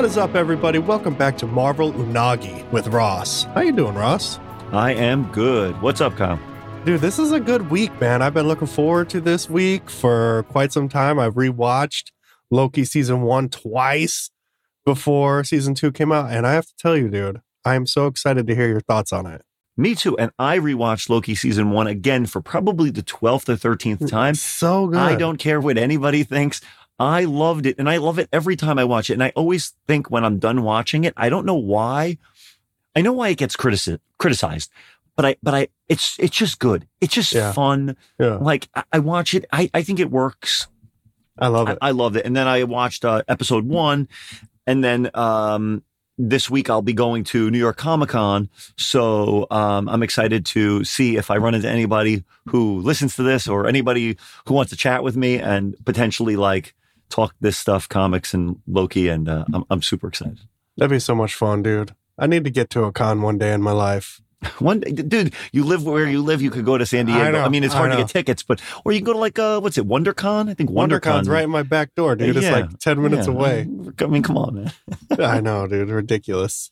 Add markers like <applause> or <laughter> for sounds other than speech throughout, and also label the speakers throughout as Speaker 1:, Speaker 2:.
Speaker 1: What is up, everybody? Welcome back to Marvel Unagi with Ross. How you doing, Ross?
Speaker 2: I am good. What's up, Kyle?
Speaker 1: Dude, this is a good week, man. I've been looking forward to this week for quite some time. I've rewatched Loki season one twice before season two came out, and I have to tell you, dude, I am so excited to hear your thoughts on it.
Speaker 2: Me too. And I rewatched Loki season one again for probably the 12th or 13th mm, time.
Speaker 1: So good.
Speaker 2: I don't care what anybody thinks. I loved it. And I love it every time I watch it. And I always think when I'm done watching it, I don't know why. I know why it gets critici- criticized, but I, but I, it's, it's just good. It's just
Speaker 1: Yeah.
Speaker 2: fun.
Speaker 1: Yeah,
Speaker 2: Like I, I watch it. I, I think it works.
Speaker 1: I love
Speaker 2: I,
Speaker 1: it.
Speaker 2: I loved it. And then I watched uh, episode one, and then um, this week I'll be going to New York Comic Con. So um, I'm excited to see if I run into anybody who listens to this or anybody who wants to chat with me and potentially like talk this stuff, comics and Loki. And uh, I'm, I'm super excited.
Speaker 1: That'd be so much fun, dude. I need to get to a con one day in my life. <laughs>
Speaker 2: One dude, you live where you live. You could go to San Diego.
Speaker 1: I
Speaker 2: I, mean, it's hard to get tickets, but or you can go to like uh, what's it, WonderCon? I think
Speaker 1: WonderCon's
Speaker 2: WonderCon.
Speaker 1: right in my back door, dude. It's like 10 minutes
Speaker 2: Yeah.
Speaker 1: away.
Speaker 2: I mean, come on, man. <laughs>
Speaker 1: I know, dude. Ridiculous.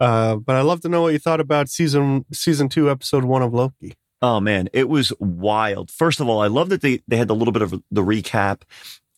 Speaker 1: Uh, but I'd love to know what you thought about season season two, episode one of Loki.
Speaker 2: Oh man, it was wild. First of all, I love that they they had a little bit of the recap,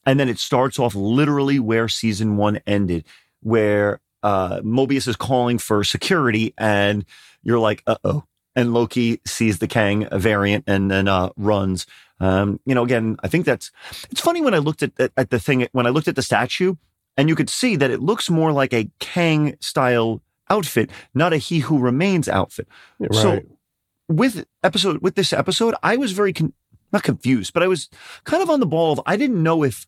Speaker 2: and then it starts off literally where season one ended, where uh, Mobius is calling for security, and you're like, uh oh. And Loki sees the Kang variant and then uh, runs. Um, you know, again, I think that's it's funny when I looked at, at at the thing when I looked at the statue, and you could see that it looks more like a Kang style outfit, not a He Who Remains outfit
Speaker 1: Right.
Speaker 2: So- with episode with this episode, I was very con- not confused, but I was kind of on the ball of I didn't know if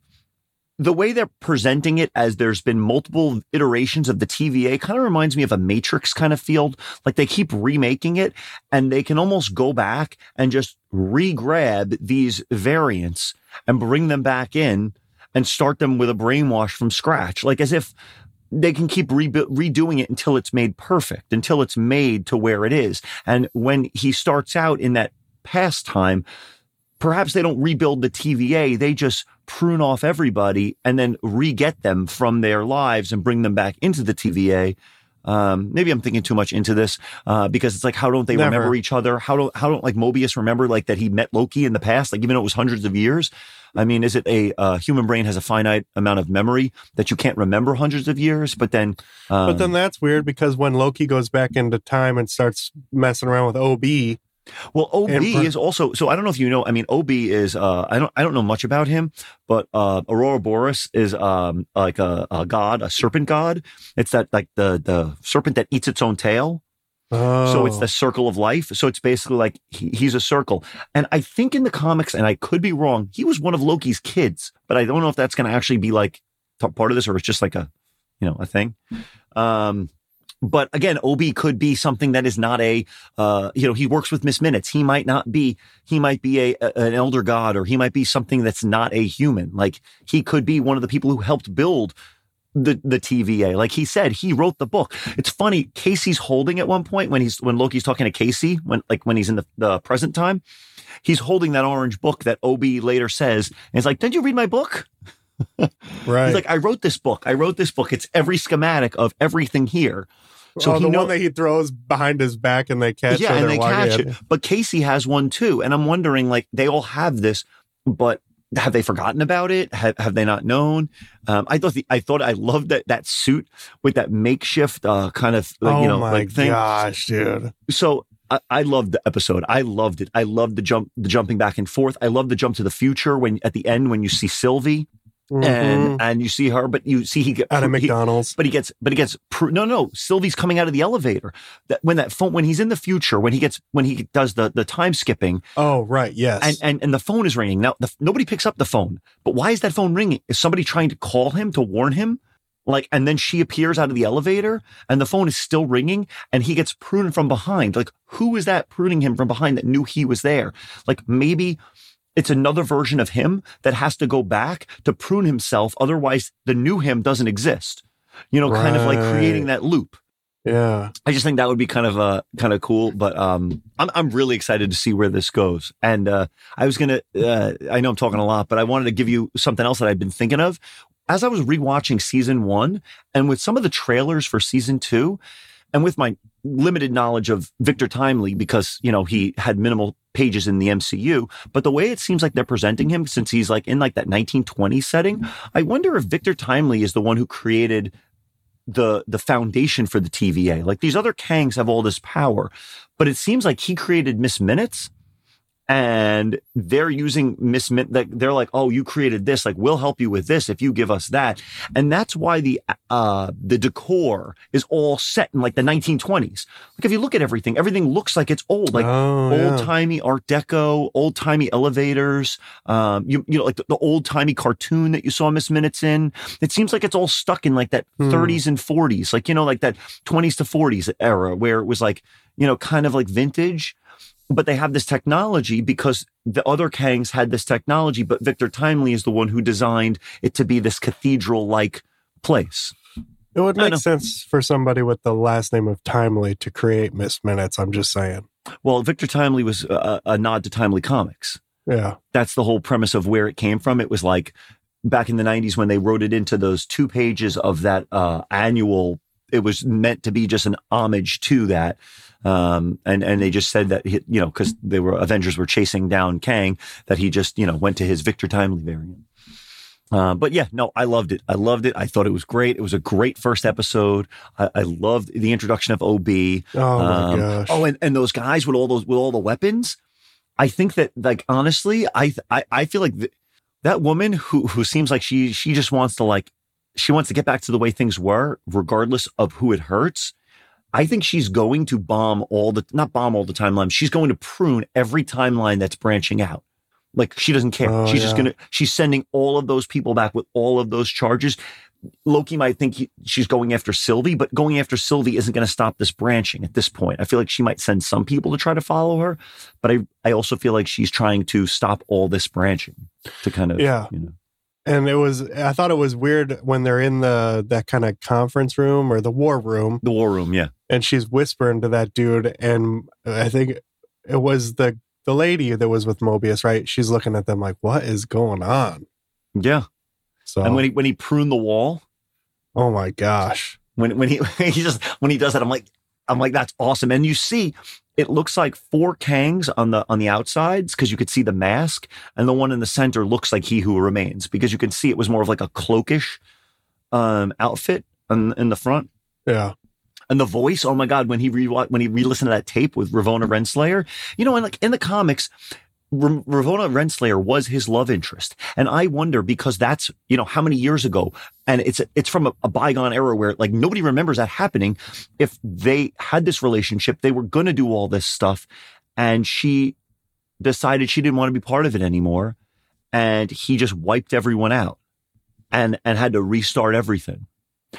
Speaker 2: the way they're presenting it as there's been multiple iterations of the TVA kind of reminds me of a Matrix kind of field. Like they keep remaking it and they can almost go back and just re-grab these variants and bring them back in and start them with a brainwash from scratch. Like as if they can keep rebu- redoing it until it's made perfect, until it's made to where it is. And when he starts out in that past time, perhaps they don't rebuild the TVA. They just prune off everybody and then re-get them from their lives and bring them back into the TVA. Um, maybe I'm thinking too much into this, uh, because it's like, how don't they
Speaker 1: Never.
Speaker 2: remember each other? How don't, how don't like Mobius remember like that he met Loki in the past? Like even though it was hundreds of years. I mean, is it a, uh, human brain has a finite amount of memory that you can't remember hundreds of years, but then, um,
Speaker 1: But then that's weird because when Loki goes back into time and starts messing around with OB,
Speaker 2: Well, OB
Speaker 1: for-
Speaker 2: is also so. I don't know if you know. I mean, OB is. Uh, I don't. I don't know much about him, but uh, Ouroboros is um like a, a god, a serpent god. It's that like the the serpent that eats its own tail.
Speaker 1: oh,
Speaker 2: So it's the circle of life. So it's basically like he, he's a circle. And I think in the comics, and I could be wrong, he was one of Loki's kids, but I don't know if that's going to actually be like part of this or it's just like a, you know, a thing. Um, but again, OB could be something that is not a, uh, you know, he works with Miss Minutes. He might not be, he might be a, a- an elder god, or he might be something that's not a human. Like he could be one of the people who helped build the the TVA. Like he said, he wrote the book. It's funny. Casey's holding at one point when he's when Loki's talking to Casey when like when he's in the, the present time, he's holding that orange book that Ob later says, and he's like, "Did you read my book?" <laughs>
Speaker 1: right.
Speaker 2: He's like, "I wrote this book. I wrote this book. It's every schematic of everything here." So
Speaker 1: oh,
Speaker 2: he
Speaker 1: the
Speaker 2: know-
Speaker 1: one that he throws behind his back and they catch.
Speaker 2: yeah,
Speaker 1: or
Speaker 2: and they catch
Speaker 1: in.
Speaker 2: it. But Casey has one too, and I'm wondering, like, they all have this, but have they forgotten about it? Have, have they not known? Um, I thought the, I thought I loved that that suit with that makeshift uh, kind of like,
Speaker 1: oh
Speaker 2: you know
Speaker 1: my
Speaker 2: like thing.
Speaker 1: gosh, dude!
Speaker 2: So I, I loved the episode. I loved it. I loved the jump, the jumping back and forth. I loved the jump to the future when at the end when you see Sylvie
Speaker 1: Mhm.
Speaker 2: and and you see her, but you see he get
Speaker 1: out of
Speaker 2: he-
Speaker 1: McDonald's.
Speaker 2: but he gets, but he gets, no, no, Sylvie's coming out of the elevator. That when that phone, when he's in the future, when he gets, when he does the, the time skipping
Speaker 1: oh right, yes.
Speaker 2: and, and, and the phone is ringing. Now, the, nobody picks up the phone, but why is that phone ringing? Is somebody trying to call him to warn him? Like, and then she appears out of the elevator and the phone is still ringing and he gets pruned from behind. Like, who is that pruning him from behind that knew he was there? Like, maybe it's another version of him that has to go back to prune himself. Otherwise, the new him doesn't exist. You know, kind of like creating that loop.
Speaker 1: yeah,
Speaker 2: I just think that would be kind of uh kind of cool. But um, I'm I'm really excited to see where this goes. And uh, I was gonna, uh, I know I'm talking a lot, but I wanted to give you something else that I've been thinking of. as I was rewatching season one and with some of the trailers for season two, and with my limited knowledge of Victor Timely, because, you know, he had minimal pages in the MCU, but the way it seems like they're presenting him, since he's like in like that 1920 setting, I wonder if Victor Timely is the one who created the the foundation for the TVA. Like these other Kangs have all this power, but it seems like he created Miss Minutes and they're using Miss Min- they're like, oh, you created this, like we'll help you with this if you give us that, and that's why the uh the decor is all set in like the 1920s. Like if you look at everything, everything looks like it's old, like
Speaker 1: Oh, yeah.
Speaker 2: old timey Art Deco, old timey elevators. Um, you you know like the, the old timey cartoon that you saw Miss Minutes in. It seems like it's all stuck in like that
Speaker 1: Hmm.
Speaker 2: 30s and 40s, like you know like that 20s to 40s era where it was like you know kind of like vintage but they have this technology because the other Kangs had this technology, but Victor Timely is the one who designed it to be this cathedral like place.
Speaker 1: It would make sense for somebody with the last name of Timely to create Miss Minutes. I'm just saying.
Speaker 2: Well, Victor Timely was a, a nod to Timely Comics.
Speaker 1: Yeah.
Speaker 2: That's the whole premise of where it came from. It was like back in the 90s when they wrote it into those two pages of that uh, annual, it was meant to be just an homage to that. Um, and, and they just said that, he, you know, cause they were, Avengers were chasing down Kang, that he just, you know, went to his Victor Timely variant. Uh, but yeah, no, I loved it. I loved it. I thought it was great. It was a great first episode. I, I loved the introduction of OB.
Speaker 1: Oh my
Speaker 2: Um,
Speaker 1: gosh.
Speaker 2: Oh, and, and those guys with all those with all the weapons. I think that like honestly, I I, I feel like th- that woman who who seems like she she just wants to like she wants to get back to the way things were, regardless of who it hurts. I think she's going to bomb all the not bomb all the timelines. She's going to prune every timeline that's branching out. Like she doesn't care.
Speaker 1: Oh,
Speaker 2: she's just gonna she's sending all of those people back with all of those charges. Loki might think he, she's going after Sylvie, but going after Sylvie isn't going to stop this branching at this point. I feel like she might send some people to try to follow her, but I, I also feel like she's trying to stop all this branching to kind of,
Speaker 1: Yeah.
Speaker 2: you know,
Speaker 1: and it was I thought it was weird when they're in the that kind of conference room or the war room
Speaker 2: the war room. Yeah.
Speaker 1: And she's whispering to that dude and I think it was the the lady that was with Mobius, right? She's looking at them like, "What is going on?"
Speaker 2: Yeah.
Speaker 1: So,
Speaker 2: And when he, when he pruned the wall,
Speaker 1: oh my gosh,
Speaker 2: when, when he, <laughs> he just, when he does that, I'm like, I'm like, that's awesome. And you see, it looks like four Kangs on the, on the outsides because you could see the mask and the one in the center looks like he who remains because you can see it was more of like a cloakish, um, outfit in, in the front.
Speaker 1: yeah,
Speaker 2: And the voice, oh my God, when he re when he re-listened to that tape with Ravonna Renslayer, you know, and like in the comics, Ravonna Renslayer was his love interest. And I wonder because that's, you know, how many years ago? And it's it's from a, a bygone era where like nobody remembers that happening. If they had this relationship, they were gonna do all this stuff. And she decided she didn't want to be part of it anymore. And he just wiped everyone out and and had to restart everything.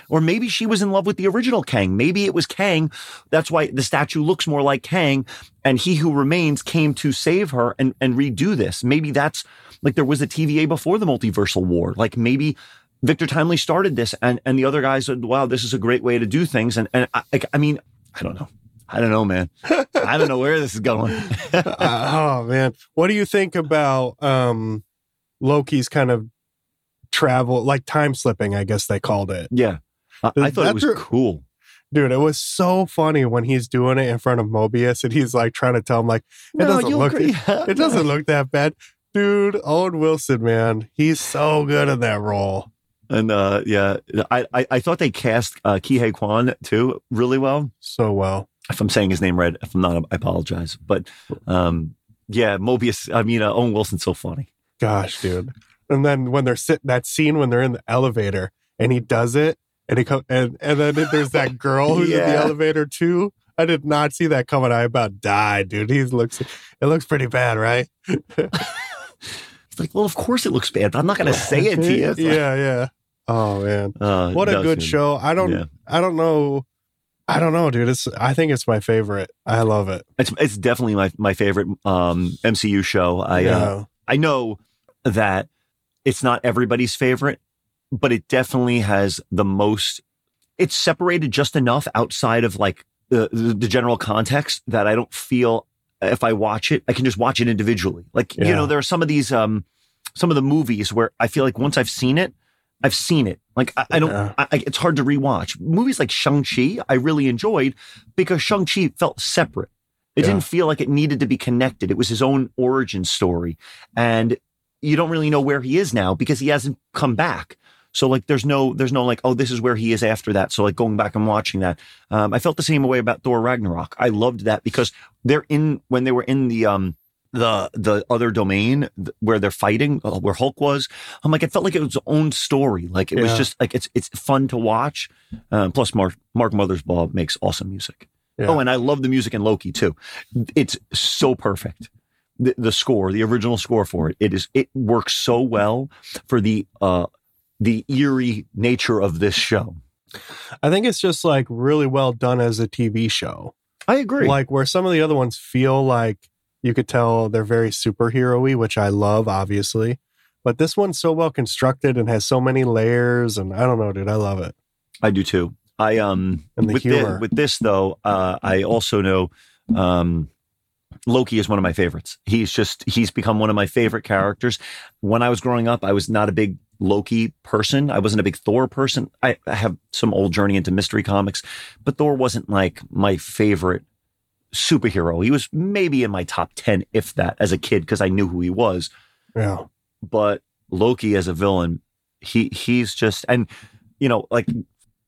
Speaker 2: Or maybe she was in love with the original Kang. Maybe it was Kang. That's why the statue looks more like Kang. And he who remains came to save her and, and redo this. Maybe that's like there was a TVA before the multiversal war. Like maybe Victor Timely started this and, and the other guys said, wow, this is a great way to do things. And, and I, I mean, I don't know. I don't know, man. <laughs> I don't know where this is going.
Speaker 1: Uh, <laughs> oh man, what do you think about um Loki's kind of travel, like time slipping? I guess they called it.
Speaker 2: yeah. I, I thought it was cool.
Speaker 1: Dude, it was so funny when he's doing it in front of Mobius and he's like trying to tell him like it doesn't look
Speaker 2: agree. <laughs>
Speaker 1: it doesn't look that bad. Dude, Owen Wilson, man, he's so good in that role.
Speaker 2: And uh, yeah, I, I, I thought they cast uh, Ke Huy Quan too really well.
Speaker 1: So well.
Speaker 2: if I'm saying his name right. If I'm not, I apologize. But um, yeah, Mobius. I mean, uh, Owen Wilson's so funny.
Speaker 1: Gosh, dude. And then when they're sitting that scene when they're in the elevator and he does it and he come and, and then there's that girl who's in the elevator too. I did not see that coming. I about died, dude. He looks it looks pretty bad, right? <laughs>
Speaker 2: It's like, well, of course it looks bad, but I'm not going to say it to you. Like,
Speaker 1: yeah, yeah. Oh man.
Speaker 2: uh,
Speaker 1: What a good show. I don't
Speaker 2: Yeah.
Speaker 1: I don't know. I don't know, dude. It's I think it's my favorite. I love it.
Speaker 2: It's it's definitely my my favorite um, MCU show. I uh. I know that it's not everybody's favorite, but it definitely has the most. It's separated just enough outside of like the, the, the general context that I don't feel if I watch it, I can just watch it individually. Like you know, there are some of these um some of the movies where I feel like once I've seen it, I've seen it. Like I, I don't.
Speaker 1: Yeah.
Speaker 2: I, I- it's hard to rewatch movies like Shang Chi. I really enjoyed because Shang Chi felt separate. It
Speaker 1: Yeah.
Speaker 2: didn't feel like it needed to be connected. It was his own origin story, and you don't really know where he is now because he hasn't come back. So like, there's no, there's no like, oh, this is where he is after that. So like, going back and watching that, um, I felt the same way about Thor Ragnarok. I loved that because they're in when they were in the um the the other domain where they're fighting, uh, where Hulk was. I'm like, it felt like it was its own story. Like it was just like it's it's fun to watch. Um, plus, Mark Mark Mothersbaugh makes awesome music.
Speaker 1: Yeah.
Speaker 2: Oh, and I love the music in Loki too. It's so perfect. The, the score, the original score for it, it is it works so well for the uh the eerie nature of this show.
Speaker 1: I think it's just like really well done as a TV show.
Speaker 2: I agree.
Speaker 1: Like where some of the other ones feel like you could tell they're very superhero-y, which I love, obviously. But this one's so well constructed and has so many layers, and I don't know, dude. I love it.
Speaker 2: I do too. I um with. This, with this though, uh, I also know um Loki is one of my favorites. He's just he's become one of my favorite characters. When I was growing up, I was not a big Loki person. I wasn't a big Thor person. I, I have some old journey into mystery comics, but Thor wasn't like my favorite superhero. He was maybe in my top 10 if that as a kid because I knew who he was
Speaker 1: Yeah,
Speaker 2: but Loki as a villain, he he's just and you know like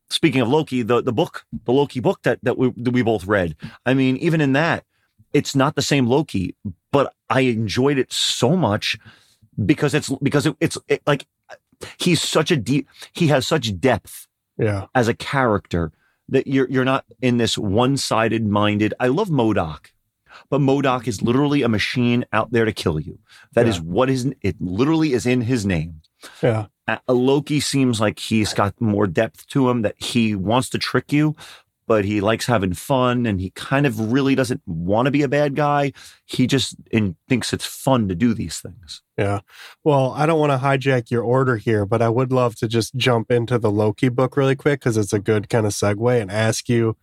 Speaker 2: speaking of Loki, the the book, the Loki book that that we that we both read. I mean, even in that, it's not the same Loki, but I enjoyed it so much because it's because it, it's it, like he's such a deep he has such depth
Speaker 1: yeah,
Speaker 2: as a character that you're you're not in this one-sided minded. I love MODOK, but MODOK is literally a machine out there to kill you. That is
Speaker 1: Yeah.
Speaker 2: what is it literally is in his name.
Speaker 1: yeah,
Speaker 2: Uh, Loki seems like he's got more depth to him that he wants to trick you, but he likes having fun and he kind of really doesn't want to be a bad guy. He just in, thinks it's fun to do these things.
Speaker 1: yeah. Well, I don't want to hijack your order here, but I would love to just jump into the Loki book really quick because it's a good kind of segue and ask you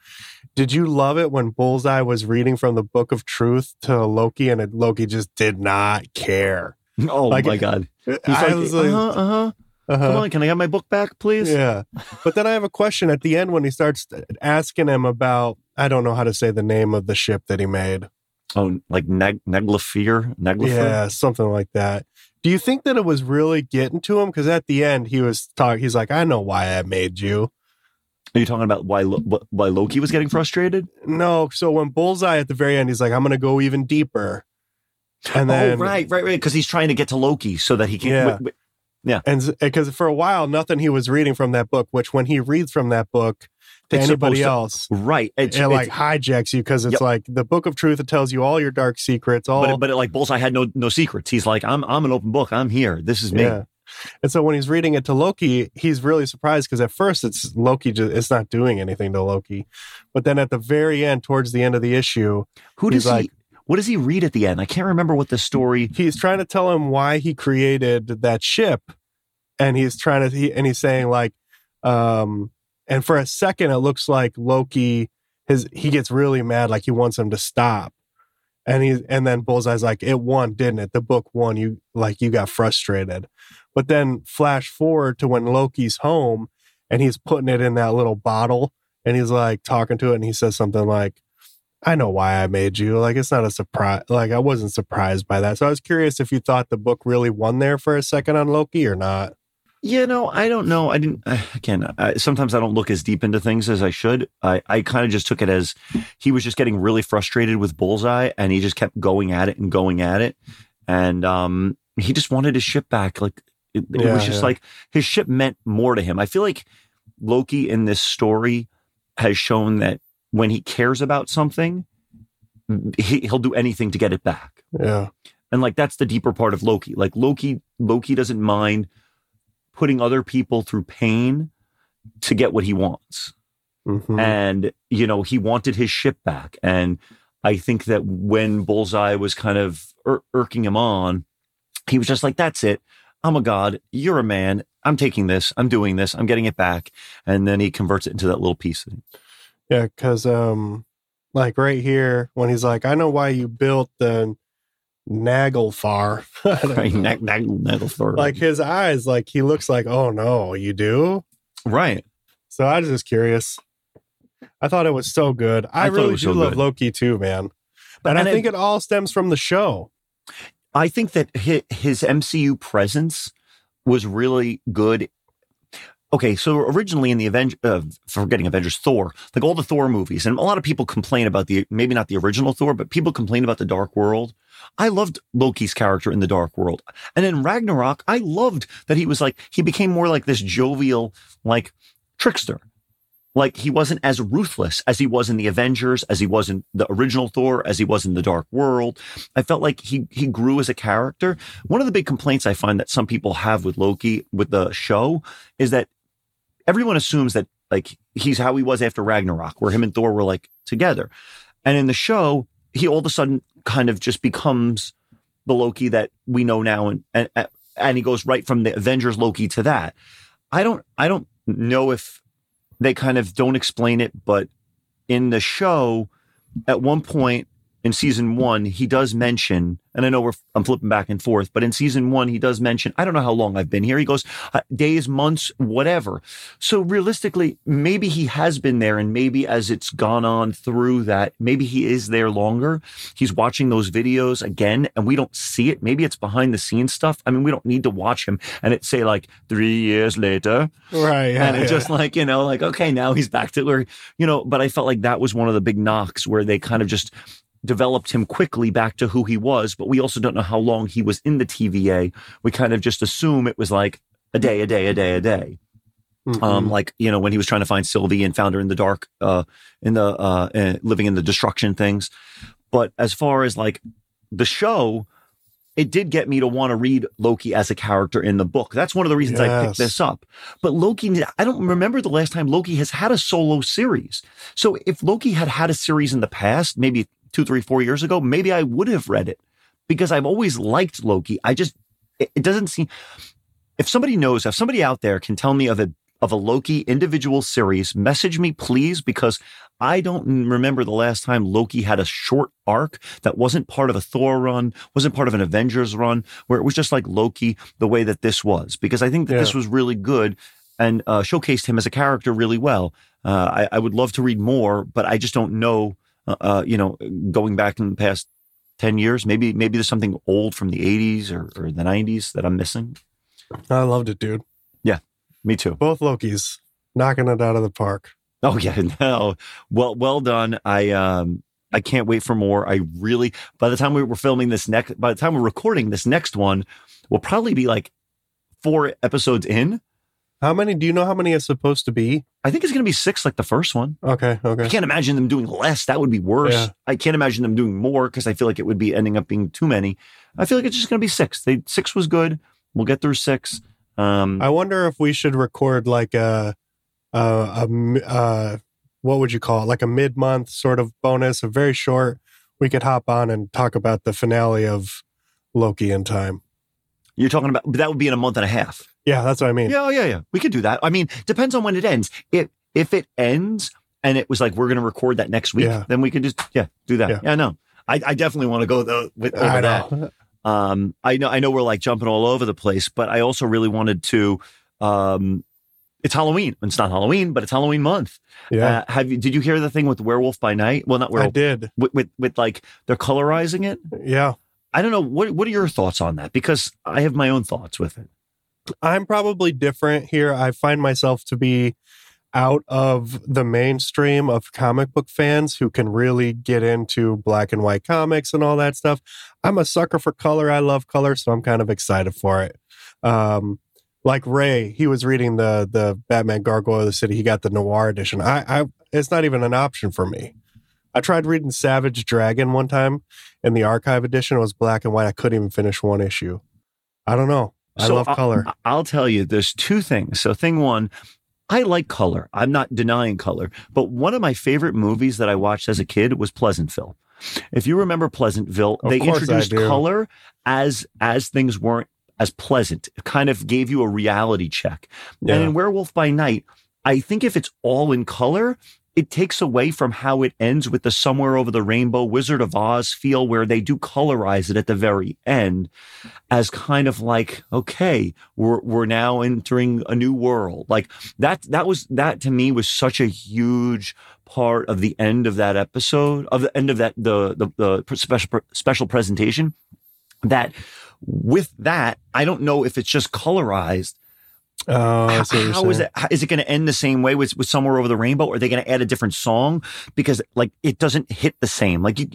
Speaker 1: Did you love it when Bullseye was reading from the Book of Truth to Loki and it, Loki just did not care? <laughs>
Speaker 2: Oh
Speaker 1: Like-
Speaker 2: my god! <laughs> He's
Speaker 1: I
Speaker 2: like,
Speaker 1: was like,
Speaker 2: uh-huh, uh-huh.
Speaker 1: Uh-huh.
Speaker 2: Come on, can I have my book back, please?
Speaker 1: Yeah. But then I have a question at the end when he starts asking him about, I don't know how to say the name of the ship that he made.
Speaker 2: Oh, like neg- Neglifear? Neglifer?
Speaker 1: Yeah, something like that. Do you think that it was really getting to him? Because at the end, he was talking, he's like, I know why I made you.
Speaker 2: Are you talking about why why Loki was getting frustrated?
Speaker 1: No. So when Bullseye at the very end, he's like, I'm going to go even deeper. And then,
Speaker 2: oh, right, right, right. Because he's trying to get to Loki so that he can.
Speaker 1: Yeah.
Speaker 2: w- w-
Speaker 1: and because eh, for a while, nothing he was reading from that book, which when he reads from that book to
Speaker 2: It's
Speaker 1: anybody
Speaker 2: to-
Speaker 1: else,
Speaker 2: right. It's,
Speaker 1: it like hijacks you because it's
Speaker 2: Yep.
Speaker 1: like the book of truth. It tells you all your dark secrets, all
Speaker 2: but, but it, like Bullseye had no no secrets. He's like, I'm I'm an open book. I'm here. This is me.
Speaker 1: Yeah. And so when he's reading it to Loki, he's really surprised because at first it's Loki, just, it's not doing anything to Loki. But then at the very end, towards the end of the issue,
Speaker 2: Who does
Speaker 1: like-
Speaker 2: he? What does he read at the end? I can't remember what the story.
Speaker 1: he's trying to tell him why he created that ship. And he's trying to, he, and he's saying like, um, and for a second, it looks like Loki, his, he gets really mad, like he wants him to stop. And he, and then Bullseye's like, it won, didn't it? The book won. You, like, you got frustrated. But then flash forward to when Loki's home and he's putting it in that little bottle and he's like talking to it and he says something like, I know why I made you. Like, it's not a surprise. Like, I wasn't surprised by that. So I was curious if you thought the book really won there for a second on Loki or not.
Speaker 2: You know, I don't know. I didn't. Again, I, sometimes I don't look as deep into things as I should. I I kind of just took it as he was just getting really frustrated with Bullseye, and he just kept going at it and going at it, and um, he just wanted his ship back. Like it, it
Speaker 1: Yeah,
Speaker 2: was just
Speaker 1: yeah.
Speaker 2: like his ship meant more to him. I feel like Loki in this story has shown that when he cares about something, he, he'll do anything to get it back.
Speaker 1: Yeah.
Speaker 2: And like that's the deeper part of Loki. Like Loki, Loki doesn't mind putting other people through pain to get what he wants.
Speaker 1: Mhm.
Speaker 2: And you know, he wanted his ship back. And I think that when Bullseye was kind of ir- irking him on, he was just like, "That's it. I'm a god. You're a man. I'm taking this. I'm doing this. I'm getting it back." And then he converts it into that little piece.
Speaker 1: Yeah, because um, like right here when he's like, I know why you built the Nagelfar. <laughs>
Speaker 2: Right, nag- nag- Nagelfar.
Speaker 1: like his eyes, like he looks like, oh no, you do?
Speaker 2: right.
Speaker 1: So I was just curious. I thought it was so good. I,
Speaker 2: I
Speaker 1: really do
Speaker 2: so
Speaker 1: love
Speaker 2: good.
Speaker 1: Loki too, man.
Speaker 2: But
Speaker 1: and I think it all stems from the show.
Speaker 2: I think that his MCU presence was really good. Okay, so originally in the Avengers, uh, forgetting Avengers, Thor, like all the Thor movies, and a lot of people complain about the maybe not the original Thor, but people complain about the Dark World. I loved Loki's character in the Dark World, and in Ragnarok, I loved that he was like he became more like this jovial, like trickster. Like he wasn't as ruthless as he was in the Avengers, as he was in the original Thor, as he was in the Dark World. I felt like he he grew as a character. One of the big complaints I find that some people have with Loki with the show is that everyone assumes that like he's how he was after Ragnarok, where him and Thor were like together. And in the show, he all of a sudden kind of just becomes the Loki that we know now and and and he goes right from the Avengers Loki to that. I don't I don't know if they kind of don't explain it, but in the show, at one point in season one, he does mention, and I know we're I'm flipping back and forth, but in season one, he does mention, I don't know how long I've been here. He goes uh, days, months, whatever. So realistically, maybe he has been there, and maybe as it's gone on through that, maybe he is there longer. He's watching those videos again, and we don't see it. Maybe it's behind the scenes stuff. I mean, we don't need to watch him and it say like three years later,
Speaker 1: Right. Yeah.
Speaker 2: and it's
Speaker 1: yeah.
Speaker 2: just like you know like okay now he's back to where you know but i felt like that was one of the big knocks where they kind of just developed him quickly back to who he was but we also don't know how long he was in the tva we kind of just assume it was like a day a day a day a day
Speaker 1: Mhm.
Speaker 2: um like you know when he was trying to find sylvie and found her in the dark uh in the uh, uh living in the destruction things but as far as like the show it did get me to want to read Loki as a character in the book. That's one of the reasons I picked this up. But Loki, I don't remember the last time Loki has had a solo series. So if Loki had had a series in the past, maybe two, three, four years ago, maybe I would have read it because I've always liked Loki. I just, it, it doesn't seem, if somebody knows, if somebody out there can tell me of a, of a Loki individual series, message me please, because I don't remember the last time Loki had a short arc that wasn't part of a Thor run, wasn't part of an Avengers run, where it was just like Loki the way that this was. Because I think that this was really good and uh, showcased him as a character really well. Uh, I, I would love to read more, but I just don't know. Uh, uh, you know, going back in the past ten years, maybe maybe there's something old from the '80s or, or the '90s that I'm missing.
Speaker 1: I loved it, dude.
Speaker 2: Yeah, me too.
Speaker 1: Both Lokis knocking it out of the park.
Speaker 2: Oh yeah, <laughs> no. Well, well done. I um, I can't wait for more. I really. By the time we were filming this next, by the time we're recording this next one, we'll probably be like four episodes in.
Speaker 1: How many? Do you know how many it's supposed to be?
Speaker 2: I think it's going to be six, like the first one.
Speaker 1: Okay. Okay.
Speaker 2: I can't imagine them doing less. That would be worse.
Speaker 1: Yeah.
Speaker 2: I can't imagine them doing more because I feel like it would be ending up being too many. I feel like it's just going to be six. They six was good. We'll get through six. Um,
Speaker 1: I wonder if we should record like a, a, a uh, what would you call it? Like a mid month sort of bonus, a very short. We could hop on and talk about the finale of Loki in time.
Speaker 2: you're talking about, but that would be in a month and a half.
Speaker 1: Yeah, that's what I mean.
Speaker 2: Yeah, oh, yeah, yeah. We could do that. I mean, depends on when it ends. If if it ends and it was like we're going to record that next week,
Speaker 1: Yeah.
Speaker 2: then we could just yeah do that.
Speaker 1: Yeah.
Speaker 2: Yeah, no, I, I definitely want to go though with over
Speaker 1: I
Speaker 2: that. <laughs> Um, I know I know we're like jumping all over the place, but I also really wanted to. Um, it's Halloween. It's not Halloween, but it's Halloween month.
Speaker 1: Yeah,
Speaker 2: Uh, have you? Did you hear the thing with Werewolf by Night? Well, not Werewolf.
Speaker 1: I did.
Speaker 2: With, with with like they're colorizing it.
Speaker 1: Yeah.
Speaker 2: I don't know. What what are your thoughts on that? Because I have my own thoughts with it.
Speaker 1: I'm probably different here. I find myself to be out of the mainstream of comic book fans who can really get into black and white comics and all that stuff. I'm a sucker for color. I love color, so I'm kind of excited for it. Um, like Ray, he was reading the the Batman Gargoyle of the City. He got the Noir edition. I, I it's not even an option for me. I tried reading Savage Dragon one time, and the archive edition was black and white. I couldn't even finish one issue. I don't know. I
Speaker 2: So
Speaker 1: love
Speaker 2: I-
Speaker 1: color.
Speaker 2: I'll tell you, there's two things. So, thing one, I like color. I'm not denying color, but one of my favorite movies that I watched as a kid was Pleasantville. If you remember Pleasantville,
Speaker 1: Of
Speaker 2: they introduced color as as things weren't as pleasant. It kind of gave you a reality check. And in Werewolf by Night, I think if it's all in color, it takes away from how it ends with the somewhere over the rainbow Wizard of Oz feel where they do colorize it at the very end as kind of like, okay, we're, we're now entering a new world. Like that, that was, that to me was such a huge part of the end of that episode, of the end of that, the, the, the special, special presentation that with that, I don't know if it's just colorized
Speaker 1: Oh, I see what
Speaker 2: how is it? how- Is it going to end the same way with, with somewhere over the rainbow? Or are they going to add a different song because like it doesn't hit the same? Like you,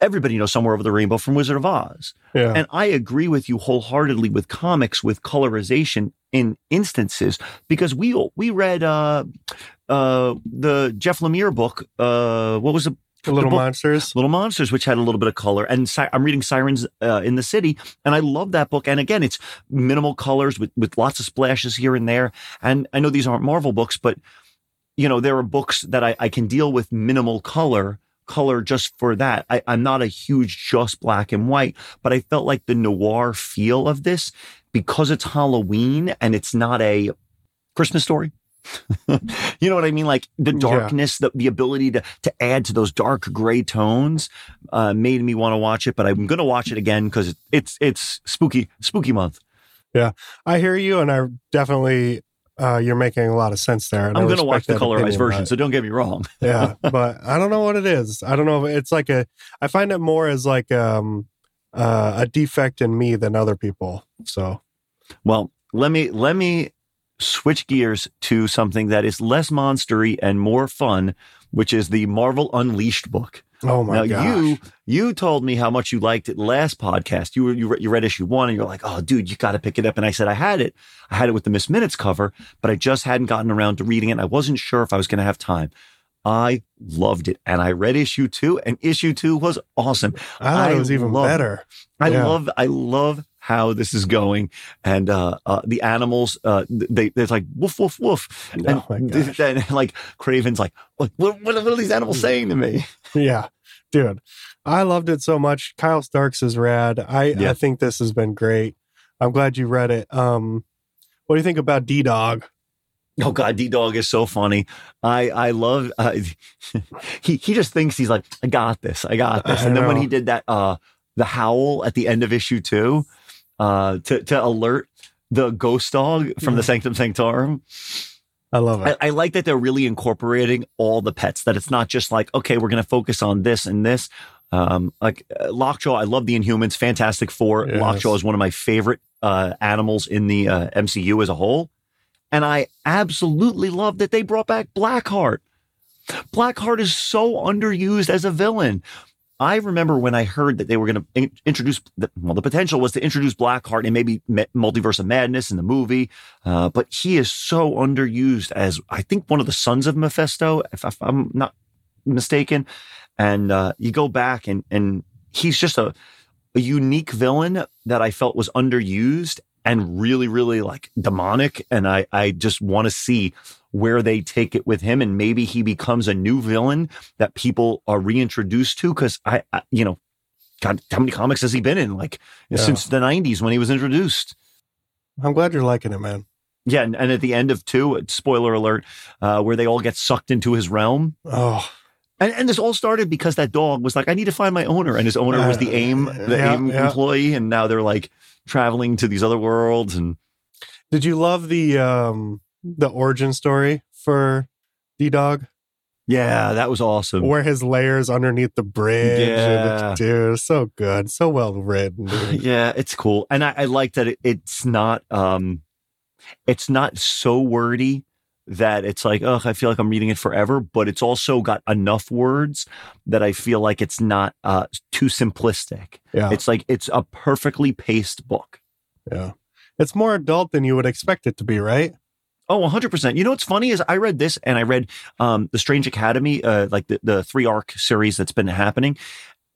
Speaker 2: everybody knows somewhere over the rainbow from Wizard of Oz,
Speaker 1: Yeah.
Speaker 2: and I agree with you wholeheartedly with comics with colorization in instances because we we read uh uh the Jeff Lemire book uh what was it
Speaker 1: Little
Speaker 2: book-
Speaker 1: monsters.
Speaker 2: Little Monsters, which had a little bit of color. And Si- I'm reading Sirens uh, in the City, and I love that book. And again, it's minimal colors with, with lots of splashes here and there. And I know these aren't Marvel books, but you know, there are books that I, I can deal with minimal color, color just for that. I, I'm not a huge just black and white, but I felt like the noir feel of this because it's Halloween and it's not a Christmas story. <laughs> you know what I mean? Like the
Speaker 1: Yeah.
Speaker 2: darkness, the, the ability to to add to those dark gray tones uh, made me want to watch it. But I'm going to watch it again because it's it's spooky spooky month.
Speaker 1: Yeah, I hear you, and I definitely uh, you're making a lot of sense there.
Speaker 2: I'm going to watch the colorized version, so don't get me wrong. <laughs>
Speaker 1: yeah, but I don't know what it is. I don't know if it's like a. I find it more as like um uh, a defect in me than other people. So
Speaker 2: Well, let me let me switch gears to something that is less monstery and more fun, which is the Marvel Unleashed book.
Speaker 1: oh my
Speaker 2: now
Speaker 1: gosh.
Speaker 2: you you told me how much you liked it last podcast. You were you, re- you read issue one and you're like, oh dude, you got to pick it up. And I said I had it. I had it with the Miss Minutes cover, but I just hadn't gotten around to reading it. I wasn't sure if I was going to have time. I loved it, and I read issue two, and issue two was awesome.
Speaker 1: I thought
Speaker 2: I
Speaker 1: it was even better.
Speaker 2: I
Speaker 1: Yeah.
Speaker 2: love I love how this is going, and uh, uh, the animals uh, they they're like woof woof woof, and
Speaker 1: Oh
Speaker 2: then <laughs> like Kraven's like what, what what are these animals saying to me? <laughs>
Speaker 1: Yeah, dude, I loved it so much. Kyle Starks is rad. I
Speaker 2: Yeah.
Speaker 1: I think this has been great. I'm glad you read it. Um, what do you think about D Dog?
Speaker 2: Oh God, D Dog is so funny. I I love. Uh, <laughs> he he just thinks he's like I got this, I got this.
Speaker 1: I
Speaker 2: And then when he did that, uh, the howl at the end of issue two, uh, to to alert the ghost dog from the Sanctum Sanctorum.
Speaker 1: I love
Speaker 2: I,
Speaker 1: it.
Speaker 2: I like that they're really incorporating all the pets. That it's not just like okay, we're going to focus on this and this. Um, like uh, Lockjaw, I love the Inhumans. Fantastic Four.
Speaker 1: Yes.
Speaker 2: Lockjaw is one of my favorite uh, animals in the uh, MCU as a whole, and I absolutely love that they brought back Blackheart. Blackheart is so underused as a villain. I remember when I heard that they were going to introduce, the, well, the potential was to introduce Blackheart and maybe Multiverse of Madness in the movie. Uh, but he is so underused as I think one of the sons of Mephisto, if, if I'm not mistaken. And uh, you go back and and he's just a, a unique villain that I felt was underused and really, really like demonic. And I I just want to see where they take it with him, and maybe he becomes a new villain that people are reintroduced to. Because I, I, you know, God, how many comics has he been in? Like
Speaker 1: Yeah.
Speaker 2: since the '90s when he was introduced.
Speaker 1: I'm glad you're liking it, man.
Speaker 2: Yeah, and, and at the end of two, spoiler alert, uh, where they all get sucked into his realm.
Speaker 1: Oh,
Speaker 2: And, and this all started because that dog was like, I need to find my owner. And his owner was the
Speaker 1: Uh,
Speaker 2: AIM, the
Speaker 1: yeah,
Speaker 2: AIM
Speaker 1: yeah.
Speaker 2: employee. And now they're like traveling to these other worlds. And
Speaker 1: did you love the um the origin story for D Dog?
Speaker 2: yeah, that was awesome.
Speaker 1: Where his layers underneath the bridge.
Speaker 2: Yeah.
Speaker 1: it's- dude, so good. So well written. <laughs> dude.
Speaker 2: yeah, it's cool. And I, I like that it, it's not, um, it's not so wordy that it's like, oh, I feel like I'm reading it forever, but it's also got enough words that I feel like it's not, uh, too simplistic.
Speaker 1: Yeah.
Speaker 2: It's like, it's a perfectly paced book.
Speaker 1: Yeah. It's more adult than you would expect it to be, right?
Speaker 2: Oh, 100%. You know what's funny is I read this and I read um, The Strange Academy, uh, like the, the three arc series that's been happening.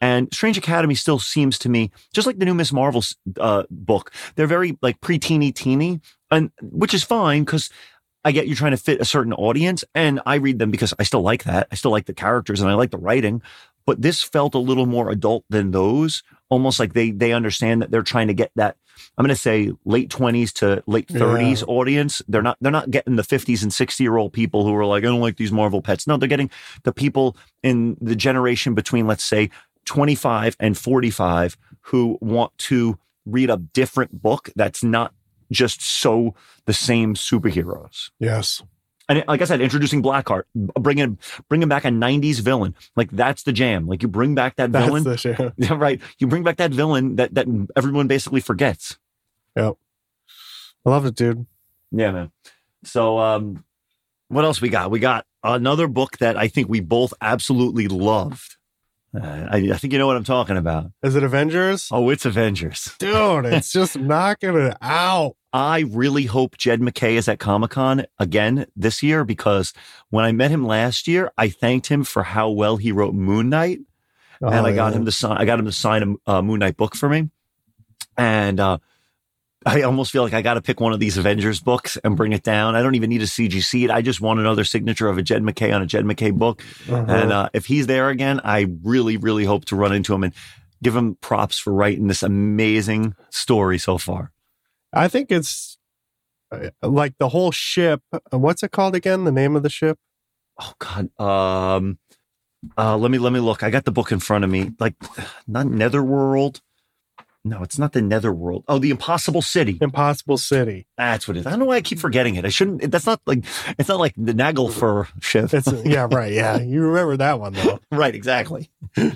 Speaker 2: And Strange Academy still seems to me, just like the new Miss Marvel uh, book, they're very like pre-teeny teeny, and which is fine because I get you're trying to fit a certain audience, and I read them because I still like that. I still like the characters and I like the writing. But this felt a little more adult than those, almost like they they understand that they're trying to get that I'm going to say late 20s to late 30s
Speaker 1: Yeah.
Speaker 2: audience. They're not they're not getting the 50s and 60 year old people who are like I don't like these Marvel pets. No, they're getting the people in the generation between let's say 25 and 45 who want to read a different book that's not just so the same superheroes.
Speaker 1: Yes.
Speaker 2: And like I said, introducing Blackheart, bringing bringing back a '90s villain, like that's the jam. Like you bring back that
Speaker 1: That's
Speaker 2: villain,
Speaker 1: the shit. <laughs>
Speaker 2: yeah, right? You bring back that villain that that everyone basically forgets.
Speaker 1: Yep, I love it, dude.
Speaker 2: Yeah, man. So, um, what else we got? We got another book that I think we both absolutely loved. Uh, I, I think you know what I'm talking about.
Speaker 1: Is it Avengers?
Speaker 2: Oh, it's Avengers.
Speaker 1: Dude, it's <laughs> just knocking it out.
Speaker 2: I really hope Jed MacKay is at Comic Con again this year because when I met him last year, I thanked him for how well he wrote Moon Knight. and
Speaker 1: Oh,
Speaker 2: I got
Speaker 1: yeah.
Speaker 2: him to sign. I got him to sign a, a Moon Knight book for me, and uh, I almost feel like I got to pick one of these Avengers books and bring it down. I don't even need a CGC it. I just want another signature of a Jed MacKay on a Jed MacKay book.
Speaker 1: Uh-huh.
Speaker 2: And uh, if he's there again, I really, really hope to run into him and give him props for writing this amazing story so far.
Speaker 1: I think it's uh, like the whole ship. uh, What's it called again? The name of the ship?
Speaker 2: Oh God. Um. Uh. Let me let me look. I got the book in front of me. Like, <sighs> not Netherworld. No, it's not the Netherworld. Oh, the Impossible City.
Speaker 1: Impossible City.
Speaker 2: That's what it is. I don't know why I keep forgetting it. I shouldn't. That's not like it's not like the Nagelfur ship.
Speaker 1: It's yeah, <laughs> right. Yeah, you remember that one though. <laughs>
Speaker 2: right. Exactly. <laughs>